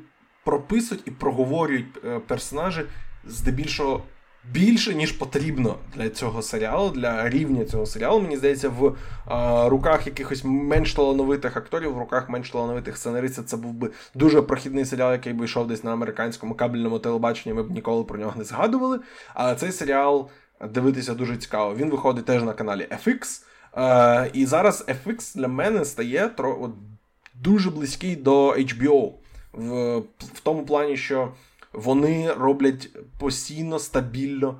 прописують і проговорюють е, персонажі здебільшого більше, ніж потрібно для цього серіалу, для рівня цього серіалу. Мені здається, в а, руках якихось менш талановитих акторів, в руках менш талановитих сценаристів, це був би дуже прохідний серіал, який би йшов десь на американському кабельному телебаченні. Ми б ніколи про нього не згадували. Але цей серіал дивитися дуже цікаво. Він виходить теж на каналі FX. А, і зараз FX для мене стає тро, от, дуже близький до HBO. В, в тому плані, що вони роблять постійно, стабільно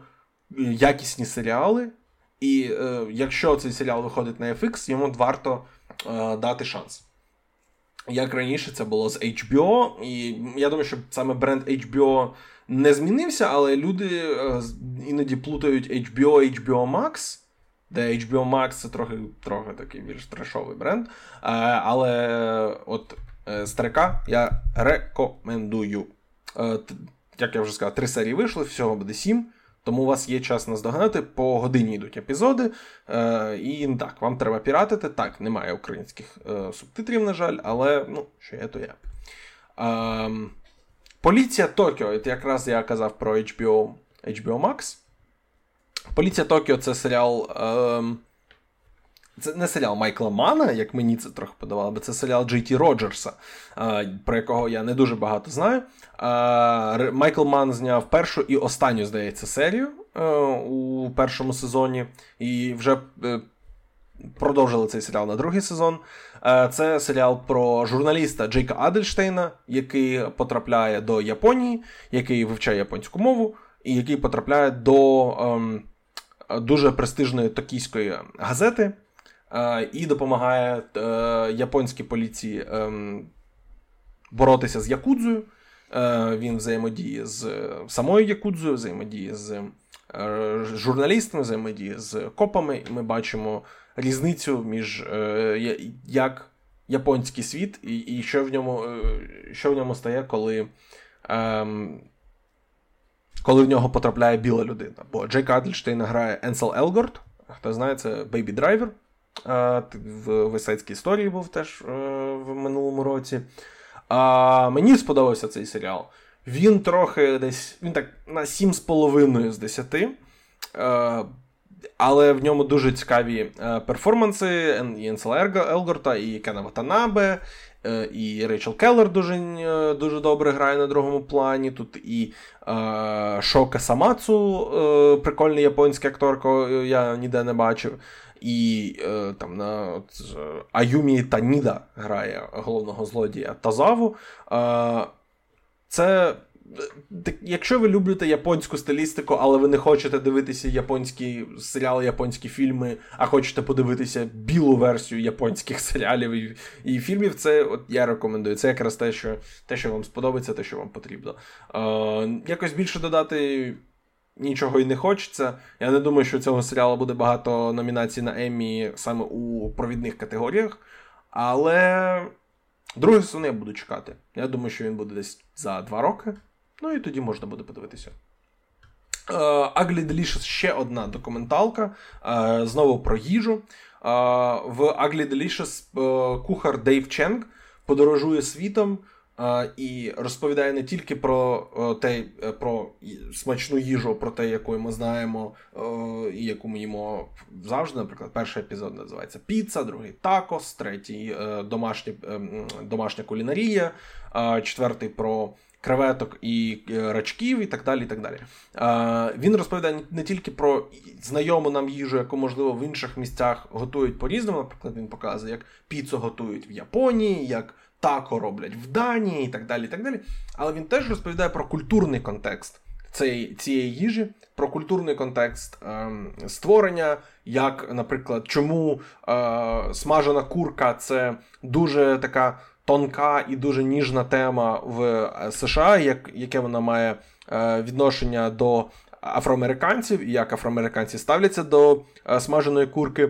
е, якісні серіали. І е, якщо цей серіал виходить на FX, йому варто е, дати шанс. Як раніше це було з HBO, і я думаю, що саме бренд HBO не змінився, але люди е, іноді плутають HBO HBO Max, де HBO Max це трохи трохи такий більш трешовий бренд. Е, але от е, старика я рекомендую. Е, як я вже сказав, три серії вийшли, всього буде сім. Тому у вас є час наздогнати, по годині йдуть епізоди. Е, І так, вам треба піратити. Так, немає українських е, субтитрів, на жаль, але ну, що є, то є. Е, Поліція Токіо, якраз я казав про HBO HBO Max. Поліція Токіо це серіал. Е, Це не серіал Майкла Мана, як мені це трохи подавало, бо це серіал Джей Роджерса, про якого я не дуже багато знаю. Майкл Ман зняв першу і останню, здається, серію е, у першому сезоні. І вже е, продовжили цей серіал на другий сезон. Е, це серіал про журналіста Джейка Адельштейна, який потрапляє до Японії, який вивчає японську мову, і який потрапляє до ем, дуже престижної токійської газети е, і допомагає е, японській поліції е, боротися з Якудзою. Е, він взаємодіє з самою Якудзою, взаємодіє з е, журналістами, взаємодіє з копами, і ми бачимо різницю між е, як японський світ і і що в ньому що в ньому стає, коли ем, коли в нього потрапляє біла людина. Бо Джейк Адельштейн грає Енсел Елгорт, хто знає, це Baby Driver. В Вестсайдській історії був теж в минулому році. А Мені сподобався цей серіал. Він трохи десь він так на 7,5 з 10. Але в ньому дуже цікаві е, перформанси і Енсела Елгорта, і Кена Ватанабе, е, і Рейчел Келлер дуже е, дуже добре грає на другому плані. Тут і е, Шока Самацу, е, прикольний японський актор, я ніде не бачив. І е, там на от, Аюмі Таніда грає головного злодія Тазаву. Е, це Якщо ви любите японську стилістику, але ви не хочете дивитися японські серіали, японські фільми, а хочете подивитися білу версію японських серіалів і, і фільмів, це от я рекомендую. Це якраз те, що те, що вам сподобається, те, що вам потрібно. Е, Якось більше додати нічого і не хочеться. Я не думаю, що цього серіалу буде багато номінацій на Еммі саме у провідних категоріях. Але другий сезон я буду чекати. Я думаю, що він буде десь за два роки. Ну і тоді можна буде подивитися. Uh, Ugly Delicious ще одна документалка. Uh, знову про їжу. Uh, в Ugly Delicious кухар Дейв Ченг подорожує світом і розповідає не тільки про те, е, про смачну їжу, про те, яку ми знаємо, і яку ми їмо завжди. Наприклад, перший епізод називається Піца, другий такос, третій е, домашня, ем, домашня кулінарія, четвертий про креветок і е, рачків, і так далі. і так далі. Він розповідає не тільки про знайому нам їжу, яку, можливо, в інших місцях готують по-різному. Наприклад, він показує, як піцу готують в Японії, як тако роблять в Данії і так далі. і так далі. Але він теж розповідає про культурний контекст цієї, цієї їжі, про культурний контекст е, створення, як, наприклад, чому е, смажена курка це дуже така тонка і дуже ніжна тема в е, США, як, яке вона має е, відношення до афроамериканців, і як афроамериканці ставляться до е, смаженої курки.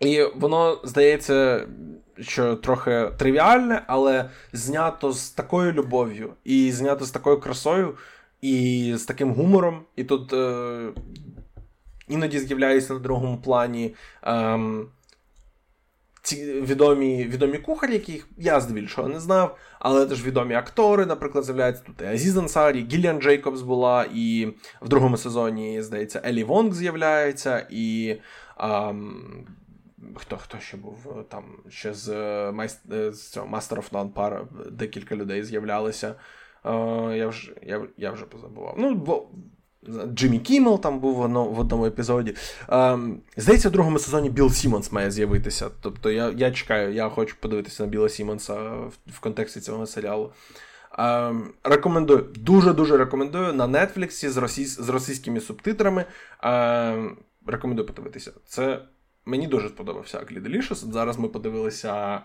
І воно здається, що трохи тривіальне, але знято з такою любов'ю, і знято з такою красою, і з таким гумором. І тут е, іноді з'являються на другому плані. Е, ці відомі відомі кухарі, яких я здебільшого не знав, але теж відомі актори, наприклад, з'являються тут і Азіз Ансарі, Гіліан Джейкобс була, і в другому сезоні, здається, Алі Вонг з'являється, і ам, хто хто ще був там ще з е, з цього Master of None пара декілька людей з'являлися. Uh, я вже я, я вже позабував. Ну, бо Джиммі Кіммел там був в одному епізоді. Ем, Здається, в другому сезоні Білл Сімонс має з'явитися. Тобто я я чекаю, я хочу подивитися на Білла Сімонса в, в контексті цього серіалу. Ем, Рекомендую, дуже-дуже рекомендую на Нетфліксі з російсь, з російськими субтитрами. Ем, Рекомендую подивитися. Це мені дуже сподобався Ugly Delicious. Зараз ми подивилися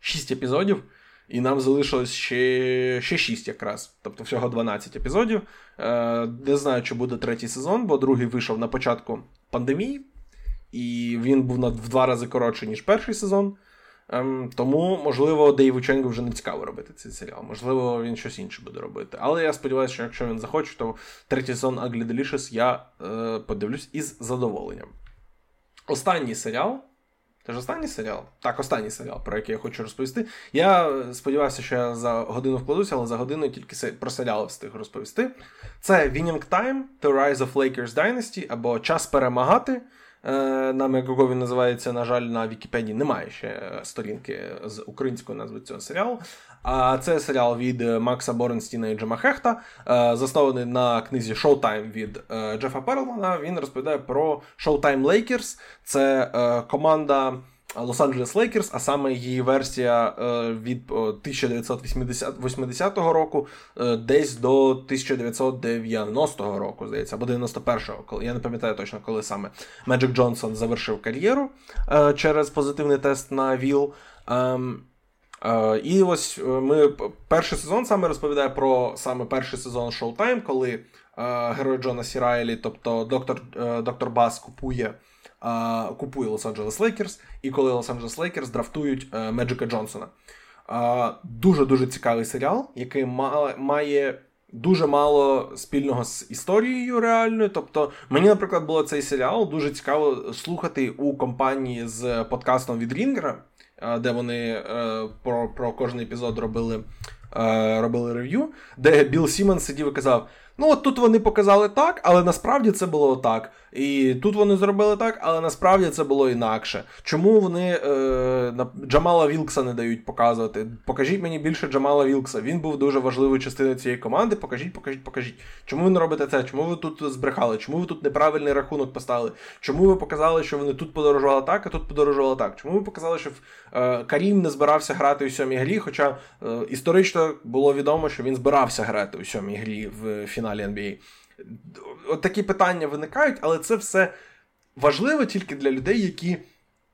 6 епізодів. І нам залишилось ще ще 6 якраз, тобто всього 12 епізодів. Е, Не знаю, чи буде третій сезон, бо другий вийшов на початку пандемії, і він був в два рази коротший, ніж перший сезон. Ем, Тому, можливо, Дейву Ченгу вже не цікаво робити цей серіал. Можливо, він щось інше буде робити. Але я сподіваюся, що якщо він захоче, то третій сезон Ugly Delicious я е, подивлюсь із задоволенням. Останній серіал. Це ж останній серіал? Так, останній серіал, про який я хочу розповісти. Я сподівався, що я за годину вкладуся, але за годину тільки про серіал встиг розповісти. Це Winning Time, The Rise of Lakers Dynasty або Час перемагати. На Мегого він називається, на жаль, на Вікіпедії немає ще сторінки з українською назви цього серіалу. А це серіал від Макса Боренстіна і Джема Хехта, заснований на книзі Showtime від Джефа Перлмана. Він розповідає про Showtime Lakers. Це команда. Лос-Анджелес Лейкерс, а саме її версія е, від 1980 року е, десь до 1990 року, здається, або 91-го, коли я не пам'ятаю точно, коли саме Меджик Джонсон завершив кар'єру е, через позитивний тест на ВІЛ. Ем, і ось ми перший сезон саме розповідає про саме перший сезон Showtime, коли герой Джона Сі Райлі, тобто доктор доктор Басс, купує купує Лос-Анджелес Лейкерс, і коли Лос-Анджелес Лейкерс драфтують е, Меджика Джонсона. Дуже-дуже цікавий серіал, який має. Дуже мало спільного з історією реальною. Тобто, мені, наприклад, було цей серіал дуже цікаво слухати у компанії з подкастом від Рінгера, де вони е, про про кожен епізод робили е, робили рев'ю, де Білл Сімонс сидів і казав: Ну, от тут вони показали так, але насправді це було так. І тут вони зробили так, але насправді це було інакше. Чому вони е, Джамала Вілкса не дають показувати? Покажіть мені більше Джамала Вілкса. Він був дуже важливою частиною цієї команди. Покажіть, покажіть, покажіть. Чому ви не робите це? Чому ви тут збрехали? Чому ви тут неправильний рахунок поставили? Чому ви показали, що вони тут подорожували так, а тут подорожували так? Чому ви показали, що е, Карім не збирався грати у сьомій грі? Хоча е, історично було відомо, що він збирався грати у сьомій грі в фіналі NBA. От такі питання виникають, але це все важливо тільки для людей, які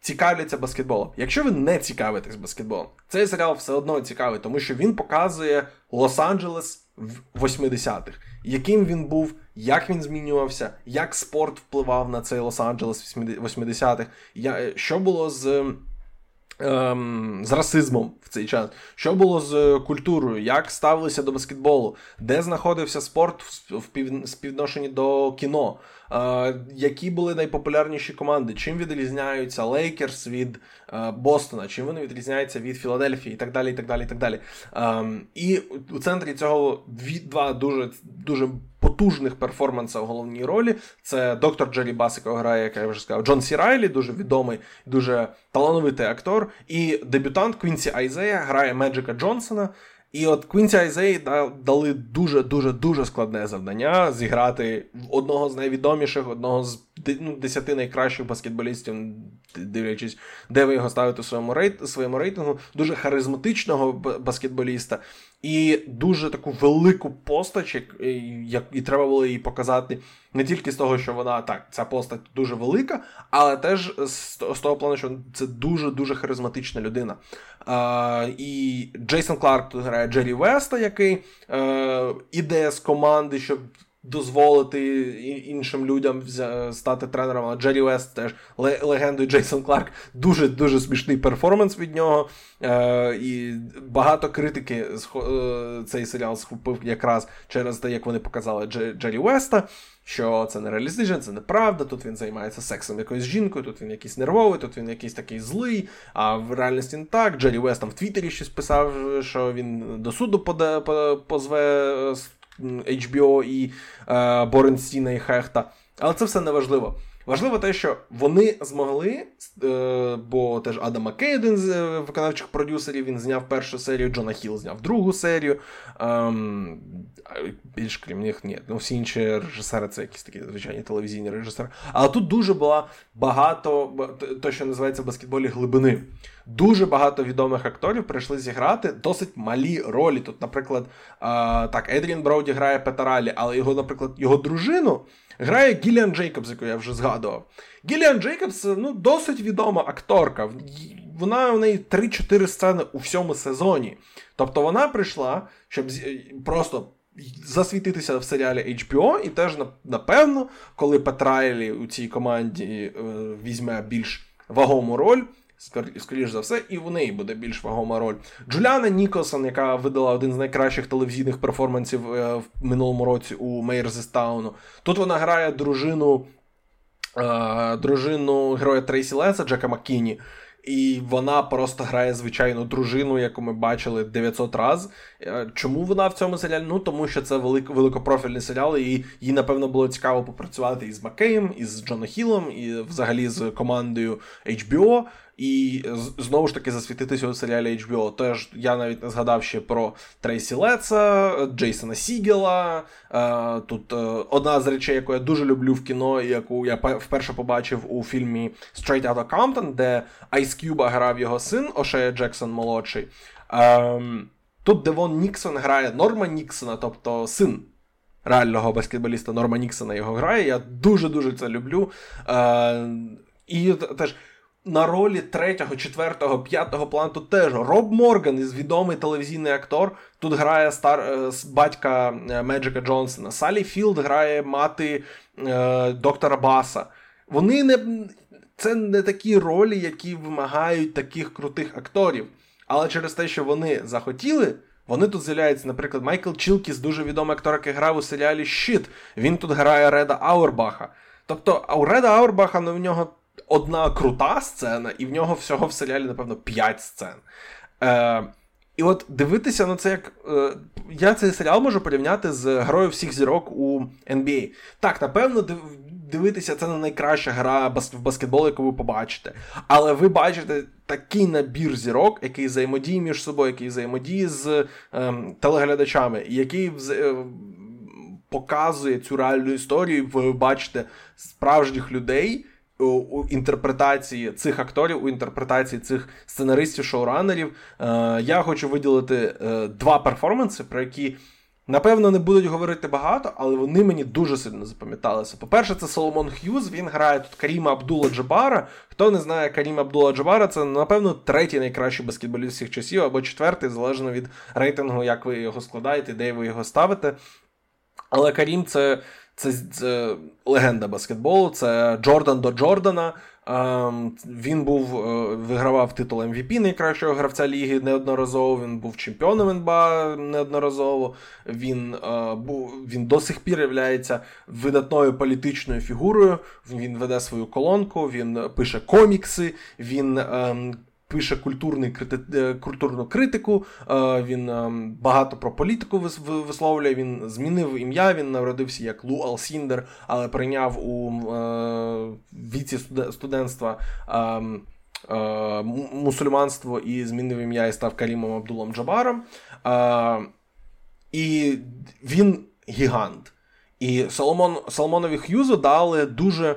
цікавляться баскетболом. Якщо ви не цікавитесь баскетболом, цей серіал все одно цікавий, тому що він показує Лос-Анджелес в 80-х, яким він був, як він змінювався, як спорт впливав на цей Лос-Анджелес в 80-х, що було з. Ем, з расизмом в цей час, що було з культурою, як ставилися до баскетболу, де знаходився спорт в співвідношенні до кіно, е, які були найпопулярніші команди, чим відрізняються Лейкерс від е, Бостона, чим вони відрізняються від Філадельфії? І так далі. І так далі, і так далі. Ем, і у центрі цього дві два дуже дуже потужних перформанса в головній ролі. Це доктор Джері Бас, якого грає, як я вже сказав, Джон Сі Райлі, дуже відомий, дуже талановитий актор. І дебютант Квінсі Айзея грає Меджика Джонсона. І от Квінсі Айзеї дали дуже-дуже дуже складне завдання зіграти одного з найвідоміших, одного з ну, десяти найкращих баскетболістів, дивлячись, де ви його ставите у своєму рейт, своєму рейтингу, дуже харизматичного баскетболіста. І дуже таку велику постать, як і треба було її показати не тільки з того, що вона так, ця постать дуже велика, але теж з, з того плану, що це дуже-дуже харизматична людина. Е, І Джейсон Кларк тут грає Джері Веста, який е, іде з команди, щоб дозволити іншим людям стати тренером. А Джері Вест теж легендою Джейсон Кларк. Дуже дуже смішний перформанс від нього. Е, І багато критики е, цей серіал схопив якраз через те, як вони показали Джері Веста. Що це не реалістично, це неправда. Тут він займається сексом якоюсь жінкою, тут він якийсь нервовий, тут він якийсь такий злий. А в реальності не так. Джері Вест там в Твіттері щось писав, що він до суду позве е, HBO і е, Боренстіна і Хехта. Але це все не важливо. Те, що вони змогли, е, бо теж Адам Маккей, один з е, виконавчих продюсерів, він зняв першу серію, Джона Хіл зняв другу серію. Ем, більш крім них, ні. Ну, всі інші режисери це якісь такі звичайні телевізійні режисери. Але тут дуже була багато, то, що називається в баскетболі глибини. Дуже багато відомих акторів прийшли зіграти досить малі ролі. Тут, наприклад, а, так, Едрін Броуді грає Пета Райлі, але його, наприклад, його дружину грає Гіліан Джейкобс, яку я вже згадував. Гіліан Джейкобс ну, досить відома акторка. Вона у неї 3-4 сцени у всьому сезоні. Тобто вона прийшла, щоб просто. Засвітитися в серіалі HBO, і теж напевно, коли Пет Райлі у цій команді е, візьме більш вагому роль, скоріш за все, і в неї буде більш вагома роль. Джуліана Ніколсон, яка видала один з найкращих телевізійних перформансів е, в минулому році у Мейрзестауну. Тут вона грає дружину е, дружину героя Трейсі Ленса Джека Маккіні. і вона просто грає звичайну дружину, яку ми бачили 900 раз. Е, чому вона в цьому серіалі? Ну тому що це велик, великопрофільний серіал, і їй, напевно, було цікаво попрацювати із Маккеєм, із Джона Хілом, і взагалі з командою HBO. І знову ж таки засвітитися у серіалі HBO. Тож я навіть не згадав ще про Трейсі Леца, Джейсона Сігела. Е, тут одна з речей, яку я дуже люблю в кіно, яку я вперше побачив у фільмі Straight Outta Compton, де Ice Cube грав його син Ошея Джексон молодший. Ем, тут Девон Ніксон грає Норма Ніксона, тобто син. Реального баскетболіста Норма Ніксона його грає. Я дуже-дуже це люблю. Е, І теж на ролі третього, четвертого, п'ятого плану тут теж Роб Морган, із відомий телевізійний актор. Тут грає стар е, батька е, Меджика Джонсона. Салі Філд грає мати е, доктора Баса. Вони не. Це не такі ролі, які вимагають таких крутих акторів. Але через те, що вони захотіли, вони тут з'являються, наприклад, Майкл Чікліс, дуже відомий актор, який грав у серіалі Щит. Він тут грає Реда Аурбаха. Тобто, у Реда Аурбаха ну, в нього одна крута сцена, і в нього всього в серіалі, напевно, 5 сцен. Е, І от дивитися на це, як. Е, я цей серіал можу порівняти з грою всіх зірок у NBA. Так, напевно, дивитися це не найкраща гра в баскетбол, яку ви побачите. Але ви бачите такий набір зірок, який взаємодіє між собою, який взаємодіє з е, телеглядачами, який вз... Е, показує цю реальну історію. Ви бачите справжніх людей у інтерпретації цих акторів, у інтерпретації цих сценаристів, шоуранерів. Е, я хочу виділити е, два перформанси, про які. Напевно, не будуть говорити багато, але вони мені дуже сильно запам'яталися. По-перше, це Соломон Х'юз, він грає тут Каріма Абдула Джабара. Хто не знає Каріма Абдула Джабара, це, напевно, третій найкращий баскетболіст всіх часів, або четвертий, залежно від рейтингу, як ви його складаєте, де ви його ставите. Але Карім це це, це легенда баскетболу, це Джордан до Джордана. Ем, він був е, вигравав титул MVP найкращого гравця ліги неодноразово. Він був чемпіоном НБА неодноразово. Він е, був він до сих пір є видатною політичною фігурою. Він веде свою колонку, він пише комікси. він... Пише культурний, е, культурну критику, е, він е, багато про політику висловлює. Він змінив ім'я, він народився як Лу Алсіндер, але прийняв у віці студентства. Мусульманство і змінив ім'я і став Карімом Абдулом Джабаром. І він гігант. І Соломон, Соломонові Х'юзу дали дуже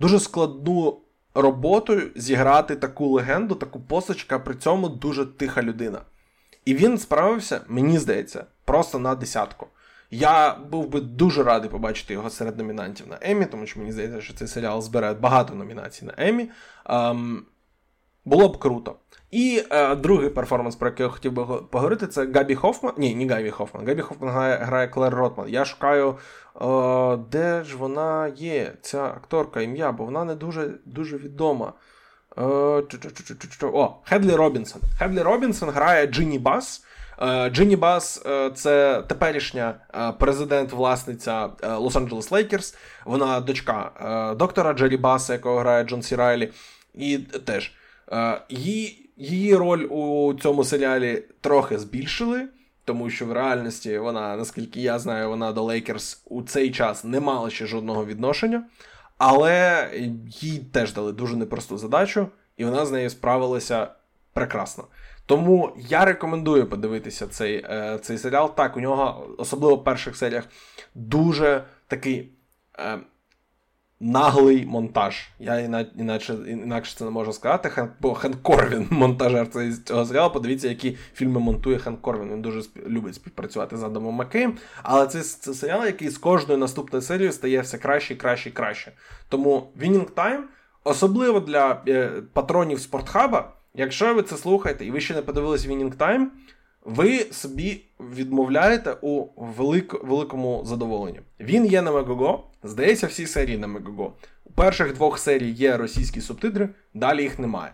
дуже складну роботою зіграти таку легенду, таку постачка, при цьому дуже тиха людина. І він справився, мені здається, просто на десятку. Я був би дуже радий побачити його серед номінантів на Емі, тому що мені здається, що цей серіал збере багато номінацій на Емі. Ем, було б круто. І е, другий перформанс, про який я хотів би поговорити, це Габі Хофман. Ні, не Габі Хофман. Габі Хофман грає, грає Клер Ротман. Я шукаю, де ж вона є, ця акторка ім'я, бо вона не дуже дуже відома. Е, О, Хедлі Робінсон. Хедлі Робінсон грає Джинні Бас. Е, Джинні Бас е, це теперішня е, президент-власниця Лос-Анджелес Лейкерс. Вона дочка доктора Джері Баса, якого грає Джон Сі Райлі. І теж. Її її роль у цьому серіалі трохи збільшили, тому що в реальності вона, наскільки я знаю, вона до Лейкерс у цей час не мала ще жодного відношення, але їй теж дали дуже непросту задачу, і вона з нею справилася прекрасно. Тому я рекомендую подивитися цей е, цей серіал. Так, у нього, особливо в перших серіях, дуже такий е, наглий монтаж. Я іначе інакше це не можу сказати. Хенк, бо Хенк Корвін, монтажер цього серіалу. Подивіться, які фільми монтує Хенк Корвін. Він дуже любить співпрацювати з Адамом Маккеєм. Але це, це серіал, який з кожною наступною серією стає все краще, краще і краще. Тому Winning Time, особливо для е, патронів спортхаба, якщо ви це слухаєте і ви ще не подивились Winning Time, ви собі відмовляєте у велик, великому задоволенні. Він є на Мегого, здається, всі серії на Мегого. У перших двох серій є російські субтитри, далі їх немає.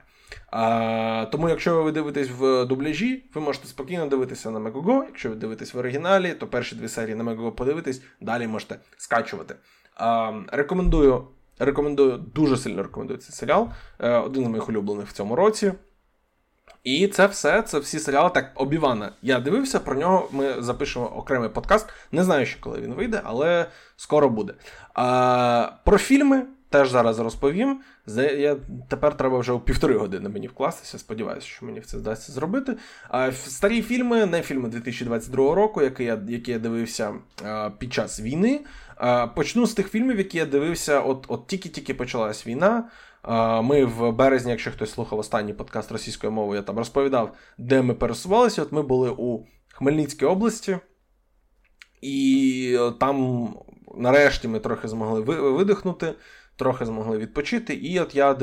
А, Тому, якщо ви дивитесь в дубляжі, ви можете спокійно дивитися на Мегого. Якщо ви дивитесь в оригіналі, то перші дві серії на Мегого подивитесь, далі можете скачувати. А, Рекомендую Рекомендую, дуже сильно рекомендую цей серіал. Е, один з моїх улюблених в цьому році. І це все, це всі серіали. Так, Обівана. Я дивився, про нього ми запишемо окремий подкаст. Не знаю, ще коли він вийде, але скоро буде. А, Про фільми теж зараз розповім. Я, Тепер треба вже у півтори години мені вкластися. Сподіваюся, що мені це вдасться зробити. А, Старі фільми, не фільми 2022 року, які я які я дивився а, під час війни. А, Почну з тих фільмів, які я дивився, от от тільки-тільки почалась війна. Ми в березні, якщо хтось слухав останній подкаст російською мовою, я там розповідав, де ми пересувалися. От ми були у Хмельницькій області, і там нарешті ми трохи змогли видихнути, трохи змогли відпочити. І от я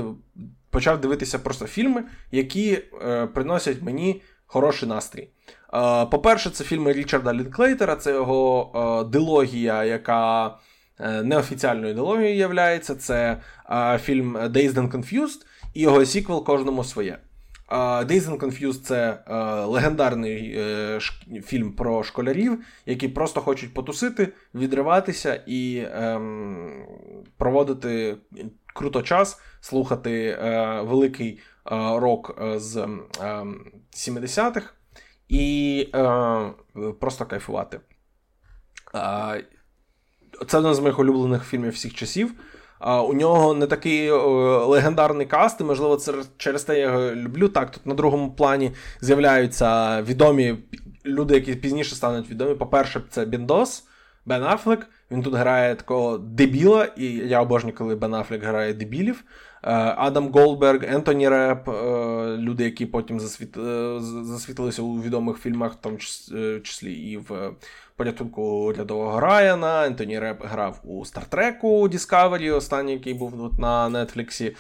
почав дивитися просто фільми, які е, приносять мені хороший настрій. Е, по-перше, це фільми Річарда Лінклейтера, це його е, дилогія, яка. Е, неофіціальною ідеологією являється. Це е, фільм Dazed and Confused і його сіквел кожному своє. Е, Dazed and Confused це легендарний фільм про школярів, які просто хочуть потусити, відриватися і ем, проводити круто час, слухати великий рок з 70-х ем, і просто кайфувати. Це один з моїх улюблених фільмів всіх часів. У нього не такий о, легендарний каст, і, можливо, це через те я його люблю. Так, тут на другому плані з'являються відомі люди, які пізніше стануть відомі. По-перше, це Біндос, Бен Аффлек. Він тут грає такого дебіла, і я обожнюю, коли Бен Аффлек грає дебілів. Е, Адам Голдберг, Ентоні Реп, е, люди, які потім засвіт... Е, засвітилися у відомих фільмах, в тому числі і в порятунку рядового Райана. Ентоні Реп грав у Стартреку Discovery, останній, який був на Нетфліксі.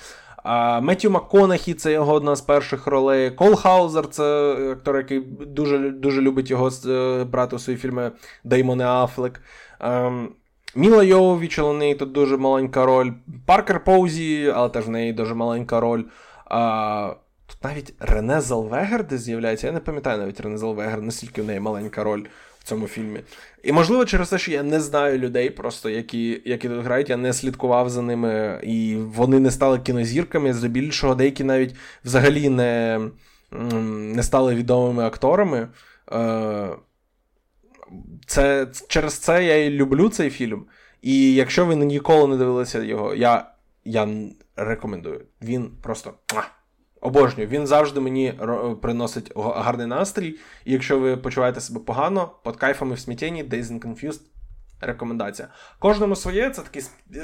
Меттю МакКонахі це його одна з перших ролей. Кол Хаузер це актор, який дуже дуже любить його брати у свої фільми Деймон і Афлек. Ем, Міла Йововіч, в неї тут дуже маленька роль. Паркер Поузі, але теж в неї дуже маленька роль. А, Тут навіть Рене Зелвегер де з'являється. Я не пам'ятаю навіть Рене Зелвегер, наскільки в неї маленька роль цьому фільмі. І, можливо, через те, що я не знаю людей, просто які які тут грають, я не слідкував за ними, і вони не стали кінозірками. Здебільшого, деякі навіть взагалі не не стали відомими акторами. Е, це через це я і люблю цей фільм. І якщо ви ніколи не дивилися його, я я рекомендую. Він просто обожнюю. Він завжди мені приносить гарний настрій. І якщо ви почуваєте себе погано, під кайфами в смітєні Days and Confused рекомендація. Кожному своє це такий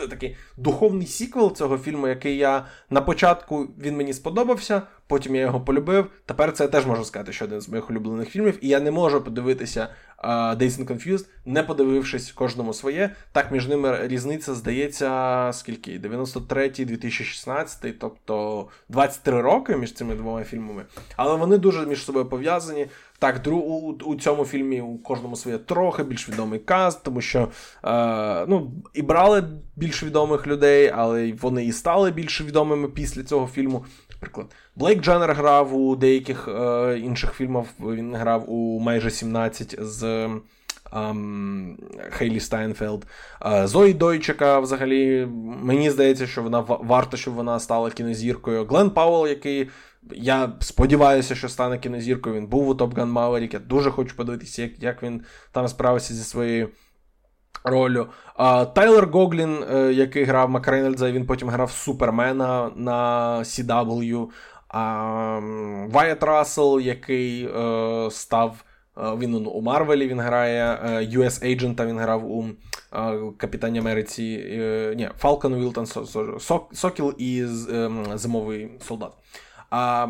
такий духовний сіквел цього фільму, який я на початку він мені сподобався, потім я його полюбив. Тепер це я теж можу сказати, що один з моїх улюблених фільмів, і я не можу подивитися uh, Days and Confused, не подивившись кожному своє. Так, між ними різниця здається, скільки? 93-й, 2016, тобто 23 роки між цими двома фільмами. Але вони дуже між собою пов'язані. Так, у, у цьому фільмі у кожному своє трохи більш відомий каст, тому що е, ну, і брали більш відомих людей, але вони і стали більш відомими після цього фільму. Наприклад, Блейк Дженнер грав у деяких е, інших фільмах. Він грав у майже 17 з. Ем, Хейлі Стайнфелд. Е, Зої Дойч, яка, взагалі, мені здається, що вона варто, щоб вона стала кінозіркою. Глен Пауел, який я сподіваюся, що стане кінозіркою. Він був у Top Gun Maverick. Я дуже хочу подивитися, як як він там справився зі своєю ролью. А, Тайлер Гоглін, е, який грав Макрейнольдза, він потім грав Супермена на CW. А, Ваятт Рассел, який е, став. Е, він у Марвелі він грає US Agent, він грав у Капітані Америці. Ні, Falcon Вілтон Сокіл і ем, Зимовий солдат. А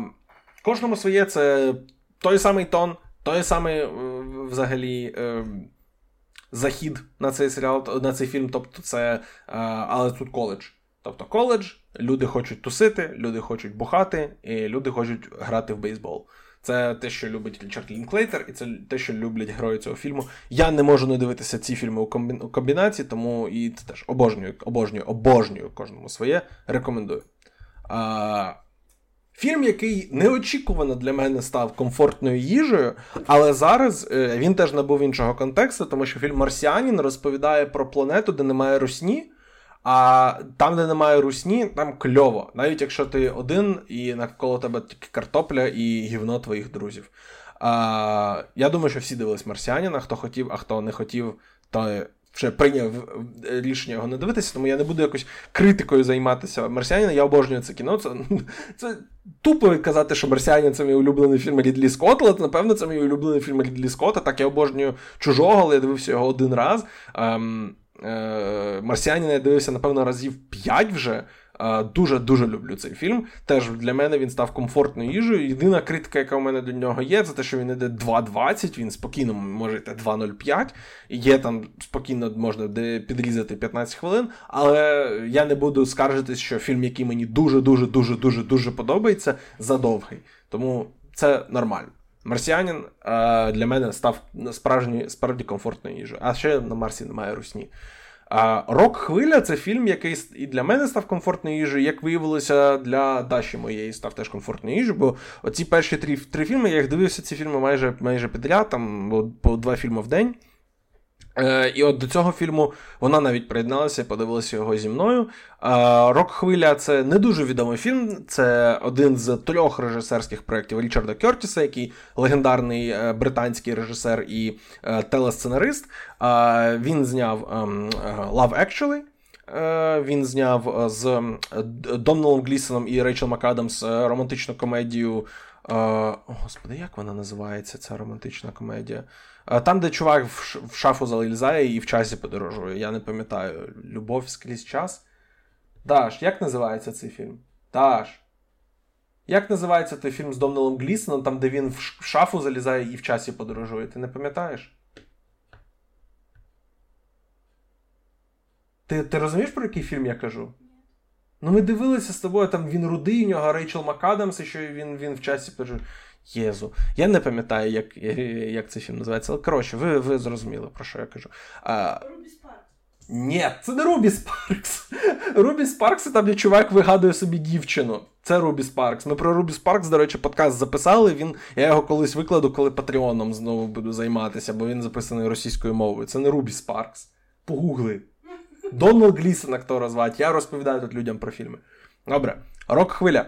кожному своє це той самий тон, той самий е, взагалі е, захід на цей серіал, на цей фільм. Тобто, це, е, але тут коледж. Тобто коледж, люди хочуть тусити, люди хочуть бухати, і люди хочуть грати в бейсбол. Це те, що любить Річард Лінклейтер, і це те, що люблять герої цього фільму. Я не можу не дивитися ці фільми у комбінації, тому і це теж обожнюю, обожнюю, обожнюю кожному своє. Рекомендую. А, Фільм, який неочікувано для мене став комфортною їжею, але зараз е, він теж набув іншого контексту, тому що фільм Марсіанін розповідає про планету, де немає русні, А там, де немає русні, там кльово. Навіть якщо ти один і навколо тебе тільки картопля і гівно твоїх друзів. А, Я думаю, що всі дивились марсіаніна, хто хотів, а хто не хотів, то вже прийняв рішення його не дивитися, тому я не буду якось критикою займатися марсіаніна. Я обожнюю це кіно. Це це тупо казати, що марсіанін це мій улюблений фільм Рідлі Скотта, але напевно це мій улюблений фільм Рідлі Скотта. Так я обожнюю чужого, але я дивився його один раз. Ем, е, Марсіаніна я дивився, напевно, разів п'ять вже. Дуже-дуже люблю цей фільм. Теж для мене він став комфортною їжею. Єдина критика, яка у мене до нього є, це те, що він іде 2.20, він спокійно може йти 2.05. Є там спокійно можна підрізати 15 хвилин. Але я не буду скаржитись, що фільм, який мені дуже-дуже дуже дуже дуже подобається, задовгий. Тому це нормально. Марсіанін для мене став справжньою справді комфортною їжею. А ще на Марсі немає русні. Рок Хвиля це фільм, який і для мене став комфортною їжею, як виявилося, для Даші моєї став теж комфортною їжею, бо оці перші три три фільми, я їх дивився ці фільми майже майже підряд, там по два фільми в день. Е, І от до цього фільму вона навіть приєдналася і подивилася його зі мною. Е, Рок Хвиля це не дуже відомий фільм. Це один з трьох режисерських проєктів Річарда Кертіса, який легендарний е, британський режисер і е, телесценарист. Він зняв ем, Love Actually. Він зняв з Доннелом Глісоном і Рейчел Макадамс романтичну комедію. Господи, як вона називається, ця романтична комедія? Там, де чувак в шафу залізає і в часі подорожує. Я не пам'ятаю. Любов скрізь час. Даш, як називається цей фільм? Даш. Як називається той фільм з Домнелом Глісоном, там, де він в шафу залізає і в часі подорожує? Ти не пам'ятаєш? Ти ти розумієш, про який фільм я кажу? Ну, ми дивилися з тобою, там він рудий, у нього Рейчел Макадамс, і що він він в часі подорожує. Єзу. Я не пам'ятаю, як як цей фільм називається, але коротше, ви ви зрозуміли, про що я кажу. А... Рубі Спаркс. Ні, це не Рубі Спаркс. Рубі Спаркс це там, де чувак вигадує собі дівчину. Це Рубі Спаркс. Ми про Рубі Спаркс, до речі, подкаст записали. Він, Я його колись викладу, коли Патреоном знову буду займатися, бо він записаний російською мовою. Це не Рубі Спаркс. Погугли. Дональд Глісон, актора звати. Я розповідаю тут людям про фільми. Добре, рок хвиля.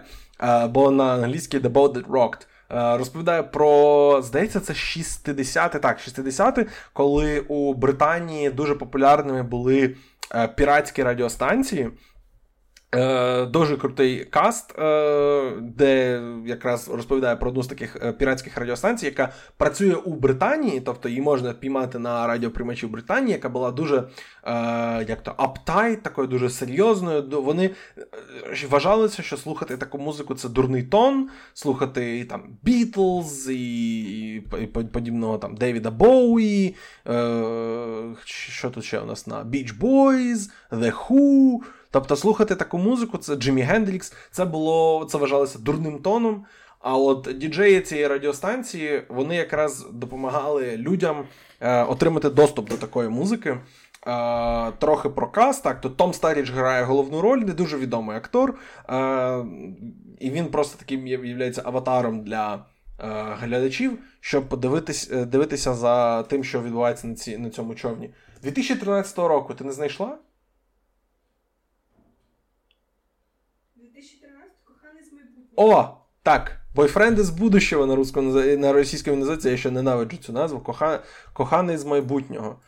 Бо на англійській The Boat That Rocked. Е, розповідає про, здається, це 60-ті, так, 60-ті, коли у Британії дуже популярними були е, піратські радіостанції. Е, дуже крутий каст, е, де якраз розповідає про одну з таких е, піратських радіостанцій, яка працює у Британії, тобто її можна піймати на радіоприймачі в Британії, яка була дуже як то аптай, такою дуже серйозною. Вони вважалися, що слухати таку музику це дурний тон, слухати там Бітлз і, і подібного там Девіда Боуї. Що тут ще у нас на Beach Boys, The Who. Тобто слухати таку музику, це Джиммі Гендрікс, це було це вважалося дурним тоном. А от діджеї цієї радіостанції вони якраз допомагали людям е, отримати доступ до такої музики. Е, трохи про каст, так, то Том Старіч грає головну роль, не дуже відомий актор. Е, і він просто таким є аватаром для е, глядачів, щоб подивитись, е, дивитися за тим, що відбувається на, ці, на цьому човні. 2013 року ти не знайшла? О, так. Бойфренди з будущого на русскому, на російському називається, я ще ненавиджу цю назву. Коха... Коханий з майбутнього.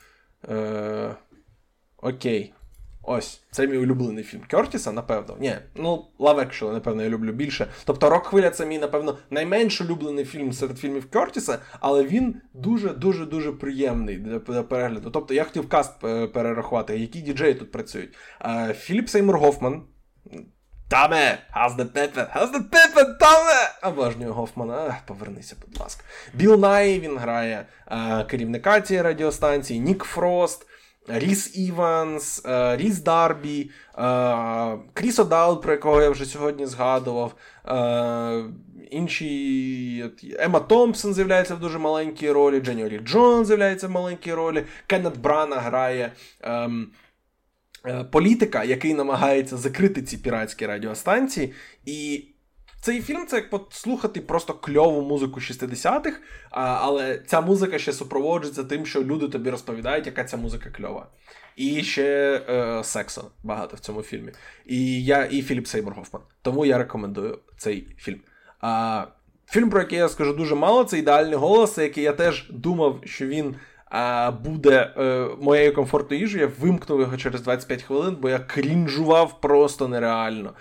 Е... Окей. Ось, це мій улюблений фільм Кертіса, напевно. Ні, ну, Love Actually, напевно, я люблю більше. Тобто Рок Хвиля це мій, напевно, найменш улюблений фільм серед фільмів Кертіса, але він дуже-дуже дуже приємний для перегляду. Тобто я хотів каст е, перерахувати, які діджеї тут працюють. Е, Філіп Сеймур Гофман. Таме, the pepper? How's the pepper, Таме? Обожнюю Гофмана. Повернися, будь ласка. Біл Най, він грає а, керівника цієї радіостанції, Нік Фрост, Ріс Іванс, а, Ріс Дарбі, а, Кріс Одаут, про якого я вже сьогодні згадував. Інші Ема Томпсон з'являється в дуже маленькій ролі, Дженні Лі Джон з'являється в маленькій ролі, Кеннет Брана грає. Ем, Е, політика, який намагається закрити ці піратські радіостанції, і цей фільм це як послухати просто кльову музику 60-х, але ця музика ще супроводжується тим, що люди тобі розповідають, яка ця музика кльова. І ще е, сексу багато в цьому фільмі. І я, і Філіп Сеймур Гофман. Тому я рекомендую цей фільм. Фільм, про який я скажу дуже мало, це ідеальний голос, який я теж думав, що він а, буде е, моєю комфортною їжею. Я вимкнув його через 25 хвилин, бо я крінжував просто нереально.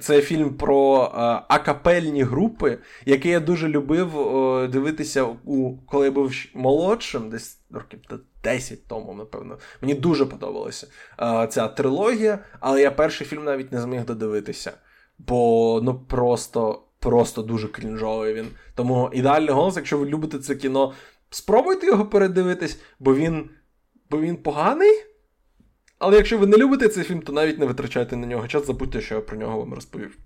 Це фільм про а, акапельні групи, які я дуже любив о, дивитися, у, коли я був молодшим, десь років 10 тому, напевно. Мені дуже подобалася а, ця трилогія, але я перший фільм навіть не зміг додивитися. Бо ну просто просто дуже крінжовий він. Тому ідеальний голос, якщо ви любите це кіно, спробуйте його передивитись, бо він, бо він поганий. Але якщо ви не любите цей фільм, то навіть не витрачайте на нього час, забудьте, що я про нього вам розповів.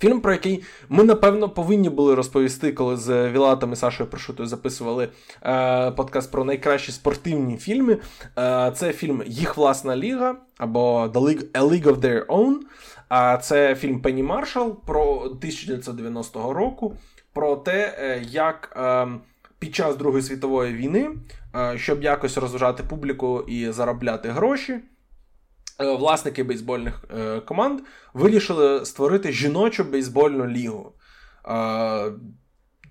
Фільм, про який ми, напевно, повинні були розповісти, коли з Вілатом і Сашою Прошутою записували е, подкаст про найкращі спортивні фільми. Е, Це фільм Їх власна ліга або The League, A League of Their Own. А це фільм Пенні Маршал про 1990 року, про те, е, як е, під час Другої світової війни, е, щоб якось розважати публіку і заробляти гроші. Власники бейсбольних команд вирішили створити жіночу бейсбольну лігу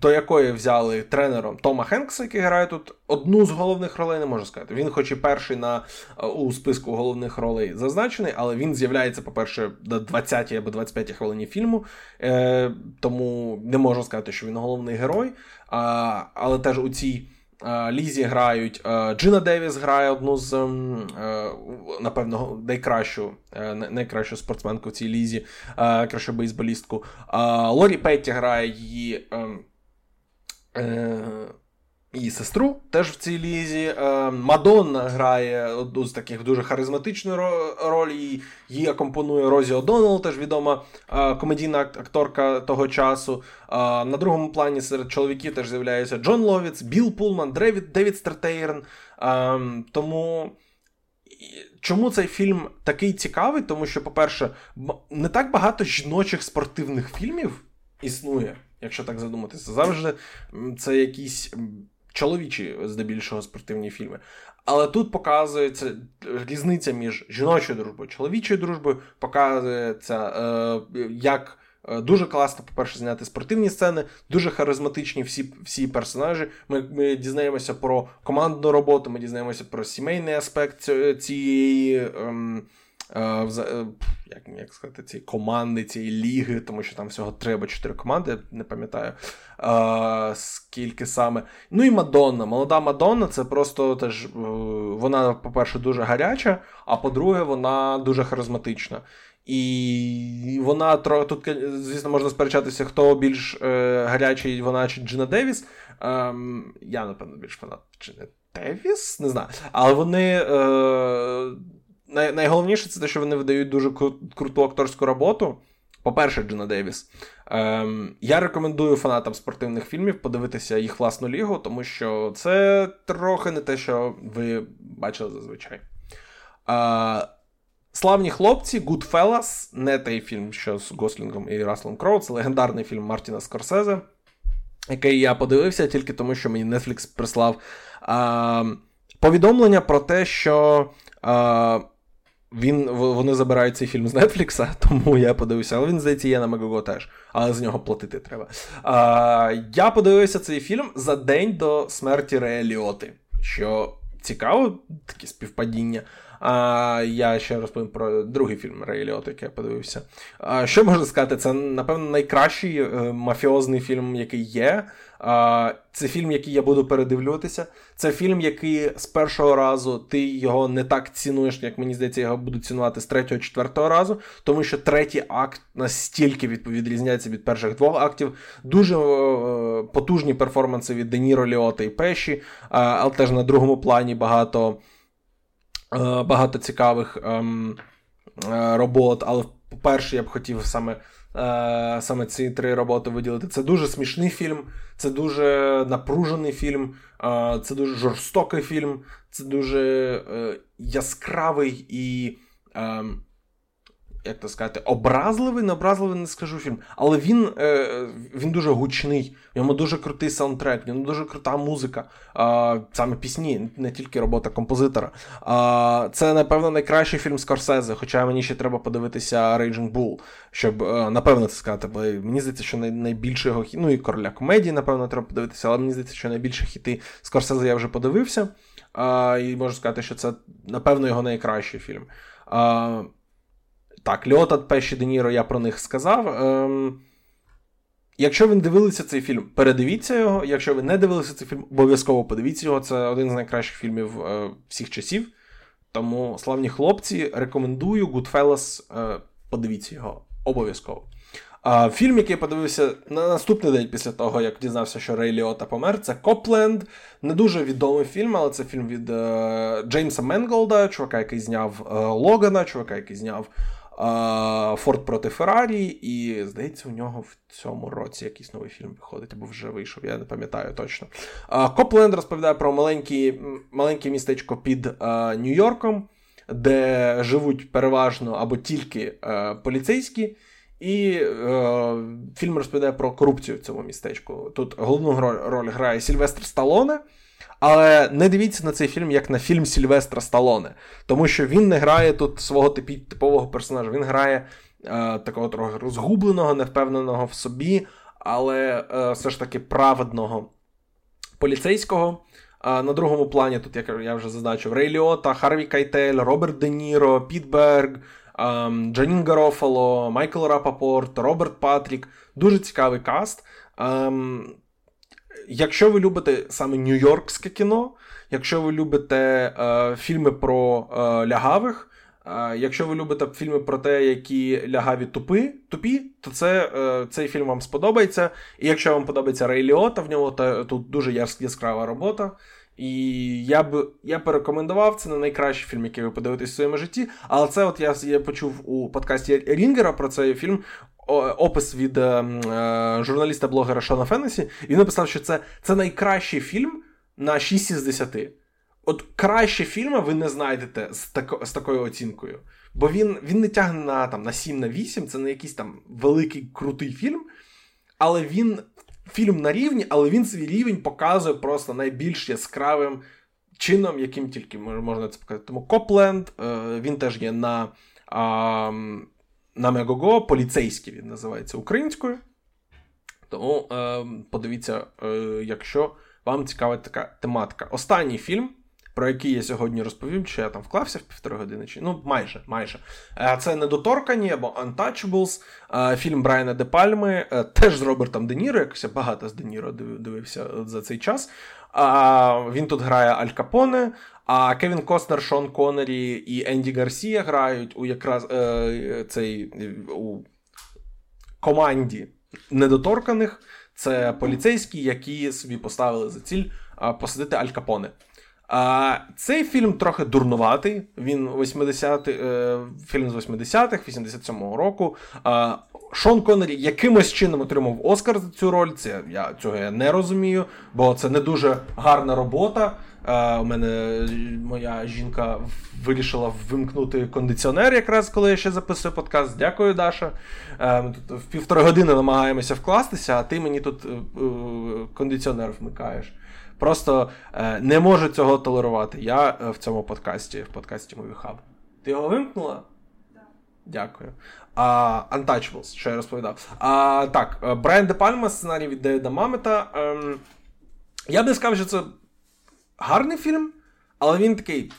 до якої взяли тренером Тома Хенкса, який грає тут одну з головних ролей, не можу сказати. Він, хоч і перший на е, у списку головних ролей зазначений, але він з'являється, по-перше, до 20-й або 25-й хвилині фільму. Е, Тому не можу сказати, що він головний герой. А, Але теж у цій. Е, лізі грають е, Джина Девіс грає одну з напевно найкращу найкращу спортсменку в цій лізі, кращу бейсболістку. Лорі Петті грає її ем, і сестру теж в цій лізі. Е, Мадонна грає одну з таких дуже харизматичних роль. Її акомпонує Розі О'Доннелл, теж відома е, комедійна акторка того часу. На другому плані серед чоловіків теж з'являється Джон Ловіц, Білл Пулман, Девід, Девід Стратейрн. Тому. Чому цей фільм такий цікавий? Тому що, по-перше, не так багато жіночих спортивних фільмів існує якщо так задуматися. Завжди це якісь чоловічі, здебільшого, спортивні фільми. Але тут показується різниця між жіночою дружбою і чоловічою дружбою, показується, е, як. Е, дуже класно, по-перше, зняти спортивні сцени, дуже харизматичні всі всі персонажі. Ми ми дізнаємося про командну роботу, ми дізнаємося про сімейний аспект цієї ем, Е, е, як як сказати, цієї команди, цієї ліги, тому що там всього треба чотири команди, не пам'ятаю а, скільки саме. Ну і Мадонна. Молода Мадонна це просто теж вона, по-перше, дуже гаряча, а по-друге, вона дуже харизматична. І вона тут, звісно, можна сперечатися, хто більш е, гарячий, вона чи Джина Девіс. Е, я, напевно, більш фанат Джина Девіс, не знаю. Але вони. Най- найголовніше це те, що вони видають дуже кру- круту акторську роботу. По-перше, Джина Девіс. Ем, Я рекомендую фанатам спортивних фільмів подивитися їх власну лігу, тому що це трохи не те, що ви бачили зазвичай. Е, Славні хлопці, Goodfellas, не той фільм, що з Гослінгом і Раслом Кроу, це легендарний фільм Мартіна Скорсезе, який я подивився тільки тому, що мені Netflix прислав е, повідомлення про те, що. Е, він, Вони забирають цей фільм з Нетфлікса, тому я подивився, але він, здається, є на Мегого теж, але з нього платити треба. А, Я подивився цей фільм за день до смерті Реаліоти, що цікаво, таке співпадіння. А Я ще розповім про другий фільм Рейліот, який я подивився. А, Що можна сказати? Це, напевно, найкращий е, мафіозний фільм, який є. А, Це фільм, який я буду передивлюватися. Це фільм, який з першого разу ти його не так цінуєш, як мені здається, його буду цінувати з третього, четвертого разу, тому що третій акт настільки відрізняється від перших двох актів. Дуже е, потужні перформанси від Деніро Ліота і Пеші, але теж на другому плані багато. Е, багато цікавих ем, е, робот, але по-перше, я б хотів саме е, саме ці три роботи виділити. Це дуже смішний фільм, це дуже напружений фільм, це дуже жорстокий фільм, це дуже яскравий і ем, як то сказати, образливий, не образливий, не скажу фільм. Але він е, він дуже гучний, в ньому дуже крутий саундтрек, в ньому дуже крута музика. Е, саме пісні, не тільки робота композитора. Е, це, напевно, найкращий фільм Скорсезе, хоча мені ще треба подивитися Raging Bull, щоб е, напевно це сказати. Бо мені здається, що найбільше його ну і короля комедії, напевно, треба подивитися, але мені здається, що найбільше хіти Скорсезе я вже подивився. І можу сказати, що це, напевно, його найкращий фільм. Так, Льотат, Пеші Де Ніро, я про них сказав. Ем, Якщо ви не дивилися цей фільм, передивіться його. Якщо ви не дивилися цей фільм, обов'язково подивіться його. Це один з найкращих фільмів е, всіх часів. Тому, славні хлопці, рекомендую Goodfellas, е, подивіться його обов'язково. А Фільм, який я подивився на наступний день після того, як дізнався, що Рей Ліота помер, це Копленд. Не дуже відомий фільм, але це фільм від е, Джеймса Менголда, чувака, який зняв е, Логана, чувака, який зняв Форд проти Феррарі, і, здається, у нього в цьому році якийсь новий фільм виходить, або вже вийшов, я не пам'ятаю точно. Копленд розповідає про маленьке містечко під Нью-Йорком, де живуть переважно або тільки поліцейські. І е, фільм розповідає про корупцію в цьому містечку. Тут головну роль грає Сільвестр Сталоне. Але не дивіться на цей фільм як на фільм Сільвестра Сталоне, тому що він не грає тут свого типового персонажа. Він грає е, такого трохи розгубленого, невпевненого в собі, але е, все ж таки праведного поліцейського. А на другому плані, тут, як я вже зазначив, Рей Ліота, Харві Кайтель, Роберт Де Ніро, Піт Берг, ем, Джанін Гарофало, Майкл Рапапорт, Роберт Патрік. Дуже цікавий каст. Якщо ви любите саме нью-йоркське кіно, якщо ви любите е, фільми про е, лягавих, е, якщо ви любите фільми про те, які лягаві тупи, тупі, то це, е, цей фільм вам сподобається. І якщо вам подобається Рей Ліота, в нього то, тут дуже яскрава робота. І я б я порекомендував це не найкращий фільм, який ви подивитесь в своєму житті. Але це от я я почув у подкасті Рінгера про цей фільм опис від е, е, журналіста-блогера Шона Феннесі, і він написав, що це це найкращий фільм на 6 із 10. От краще фільми ви не знайдете з тако, з такою оцінкою. Бо він він не тягне на там, на 7 на 8, це не якийсь там великий крутий фільм. Але він фільм на рівні, але він свій рівень показує просто найбільш яскравим чином, яким тільки можна це показати. Тому Копленд, е, він теж є на на Мегого поліцейський він називається українською. Тому е, подивіться, е, якщо вам цікава така тематика. Останній фільм, про який я сьогодні розповім, чи я там вклався в півтори години, чи ну майже майже. Е, це Недоторкані або Untouchables, е, фільм Брайана Де Пальми, е, теж з Робертом Де Ніро, якось я багато з Де Ніро дивився за цей час. Він тут грає Аль Капоне, а Кевін Костнер, Шон Коннері і Енді Гарсія грають у якраз е, цей у команді недоторканих. Це поліцейські, які собі поставили за ціль посадити Аль Капоне. А цей фільм трохи дурнуватий. Він 80 е, фільм з 80-х, 87-го року. А, Шон Коннері якимось чином отримав Оскар за цю роль. Це я цього я не розумію, бо це не дуже гарна робота. А, У мене моя жінка вирішила вимкнути кондиціонер, якраз коли я ще записую подкаст. Дякую, Даша. А, ми тут в півтори години намагаємося вкластися, а ти мені тут е, кондиціонер вмикаєш. Просто е, не можу цього толерувати. Я е, в цьому подкасті, в подкасті Movie Hub. Ти його вимкнула? Дякую. А, Untouchables, що я розповідав. А, Так, е, Брайан Де Пальма, сценарій від Девіда Мамета. Ем, я б не сказав, що це гарний фільм, але він такий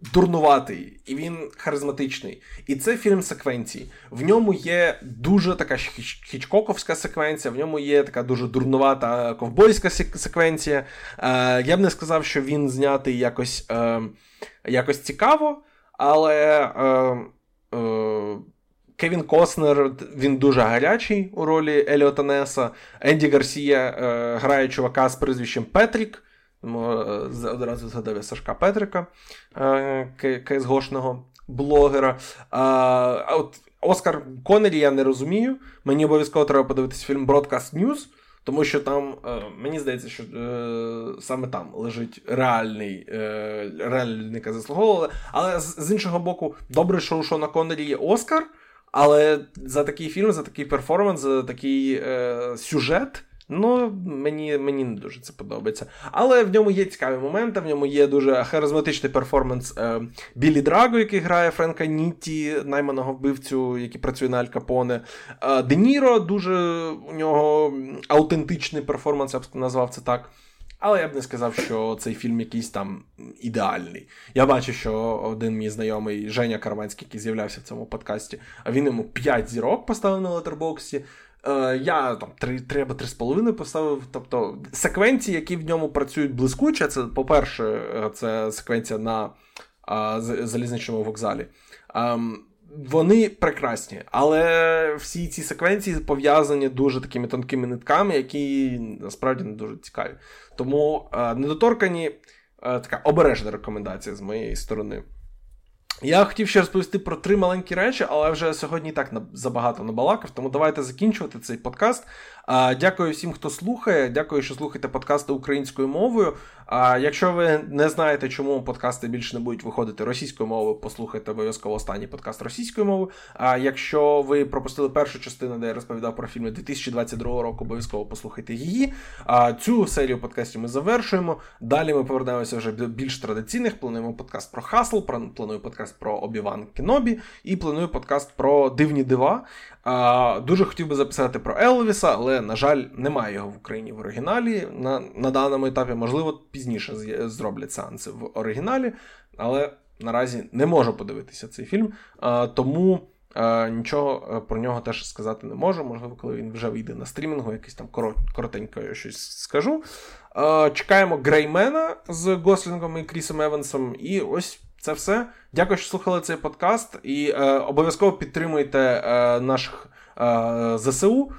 дурнуватий, і він харизматичний. І це фільм секвенції. В ньому є дуже така хічкоковська секвенція, в ньому є така дуже дурнувата ковбойська секвенція. Е, Я б не сказав, що він знятий якось е, якось цікаво, але. Е, е, Кевін Коснер, він дуже гарячий у ролі Еліота Неса. Енді Гарсія е, грає чувака з прізвищем Петрік. Е, одразу згадав я Сашка Петрика, е, КСГошного блогера. А от Оскар Коннері я не розумію. Мені обов'язково треба подивитися фільм Broadcast News, тому що там, е, мені здається, що саме там лежить реальний реальника заслуговували. Але з іншого боку, добре, що у Шона Коннері є Оскар. Але за такий фільм, за такий перформанс, за такий сюжет. Ну, мені мені не дуже це подобається. Але в ньому є цікаві моменти, в ньому є дуже харизматичний перформанс е, Білі Драго, який грає Френка Нітті, найманого вбивцю, який працює на Аль Капоне. Е, Де Ніро дуже у нього аутентичний перформанс, я б назвав це так. Але я б не сказав, що цей фільм якийсь там ідеальний. Я бачу, що один мій знайомий Женя Карманський, який з'являвся в цьому подкасті, а він йому 5 зірок поставив на летербоксі. Е, я там 3, 3 або 3,5 поставив. Тобто секвенції, які в ньому працюють блискуче, це, по-перше, е, це секвенція на а, залізничному вокзалі. А, ем, вони прекрасні, але всі ці секвенції пов'язані дуже такими тонкими нитками, які насправді не дуже цікаві. Тому е, недоторкані така обережна рекомендація з моєї сторони. Я хотів ще розповісти про три маленькі речі, але вже сьогодні і так забагато набалакав, тому давайте закінчувати цей подкаст. Дякую всім, хто слухає. Дякую, що слухаєте подкасти українською мовою. А якщо ви не знаєте, чому подкасти більше не будуть виходити російською мовою, послухайте обов'язково останній подкаст російською мовою. А якщо ви пропустили першу частину, де я розповідав про фільми 2022 року, обов'язково послухайте її. А цю серію подкастів ми завершуємо. Далі ми повернемося вже до більш традиційних. Плануємо подкаст про Хасл, планую подкаст про Обіван Кенобі і планую подкаст про дивні дива. А, Дуже хотів би записати про Елвіса, але, на жаль, немає його в Україні в оригіналі. На на даному етапі, можливо, пізніше зроблять сеанси в оригіналі, але наразі не можу подивитися цей фільм. А, Тому а, нічого е, про нього теж сказати не можу. Можливо, коли він вже вийде на стрімінгу, якийсь там коротенько я щось скажу. А, Чекаємо Греймена з Гослінгом і Крісом Евансом. І ось. Це все. Дякую, що слухали цей подкаст. І е, обов'язково підтримуйте е, наших е, ЗСУ.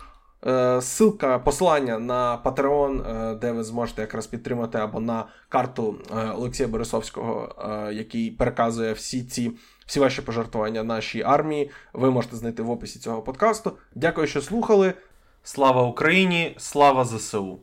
Е, Силка посилання на Patreon, е, де ви зможете якраз підтримати, або на карту е, Олексія Борисовського, який переказує всі ці всі ваші пожертвування нашій армії. Ви можете знайти в описі цього подкасту. Дякую, що слухали. Слава Україні! Слава ЗСУ!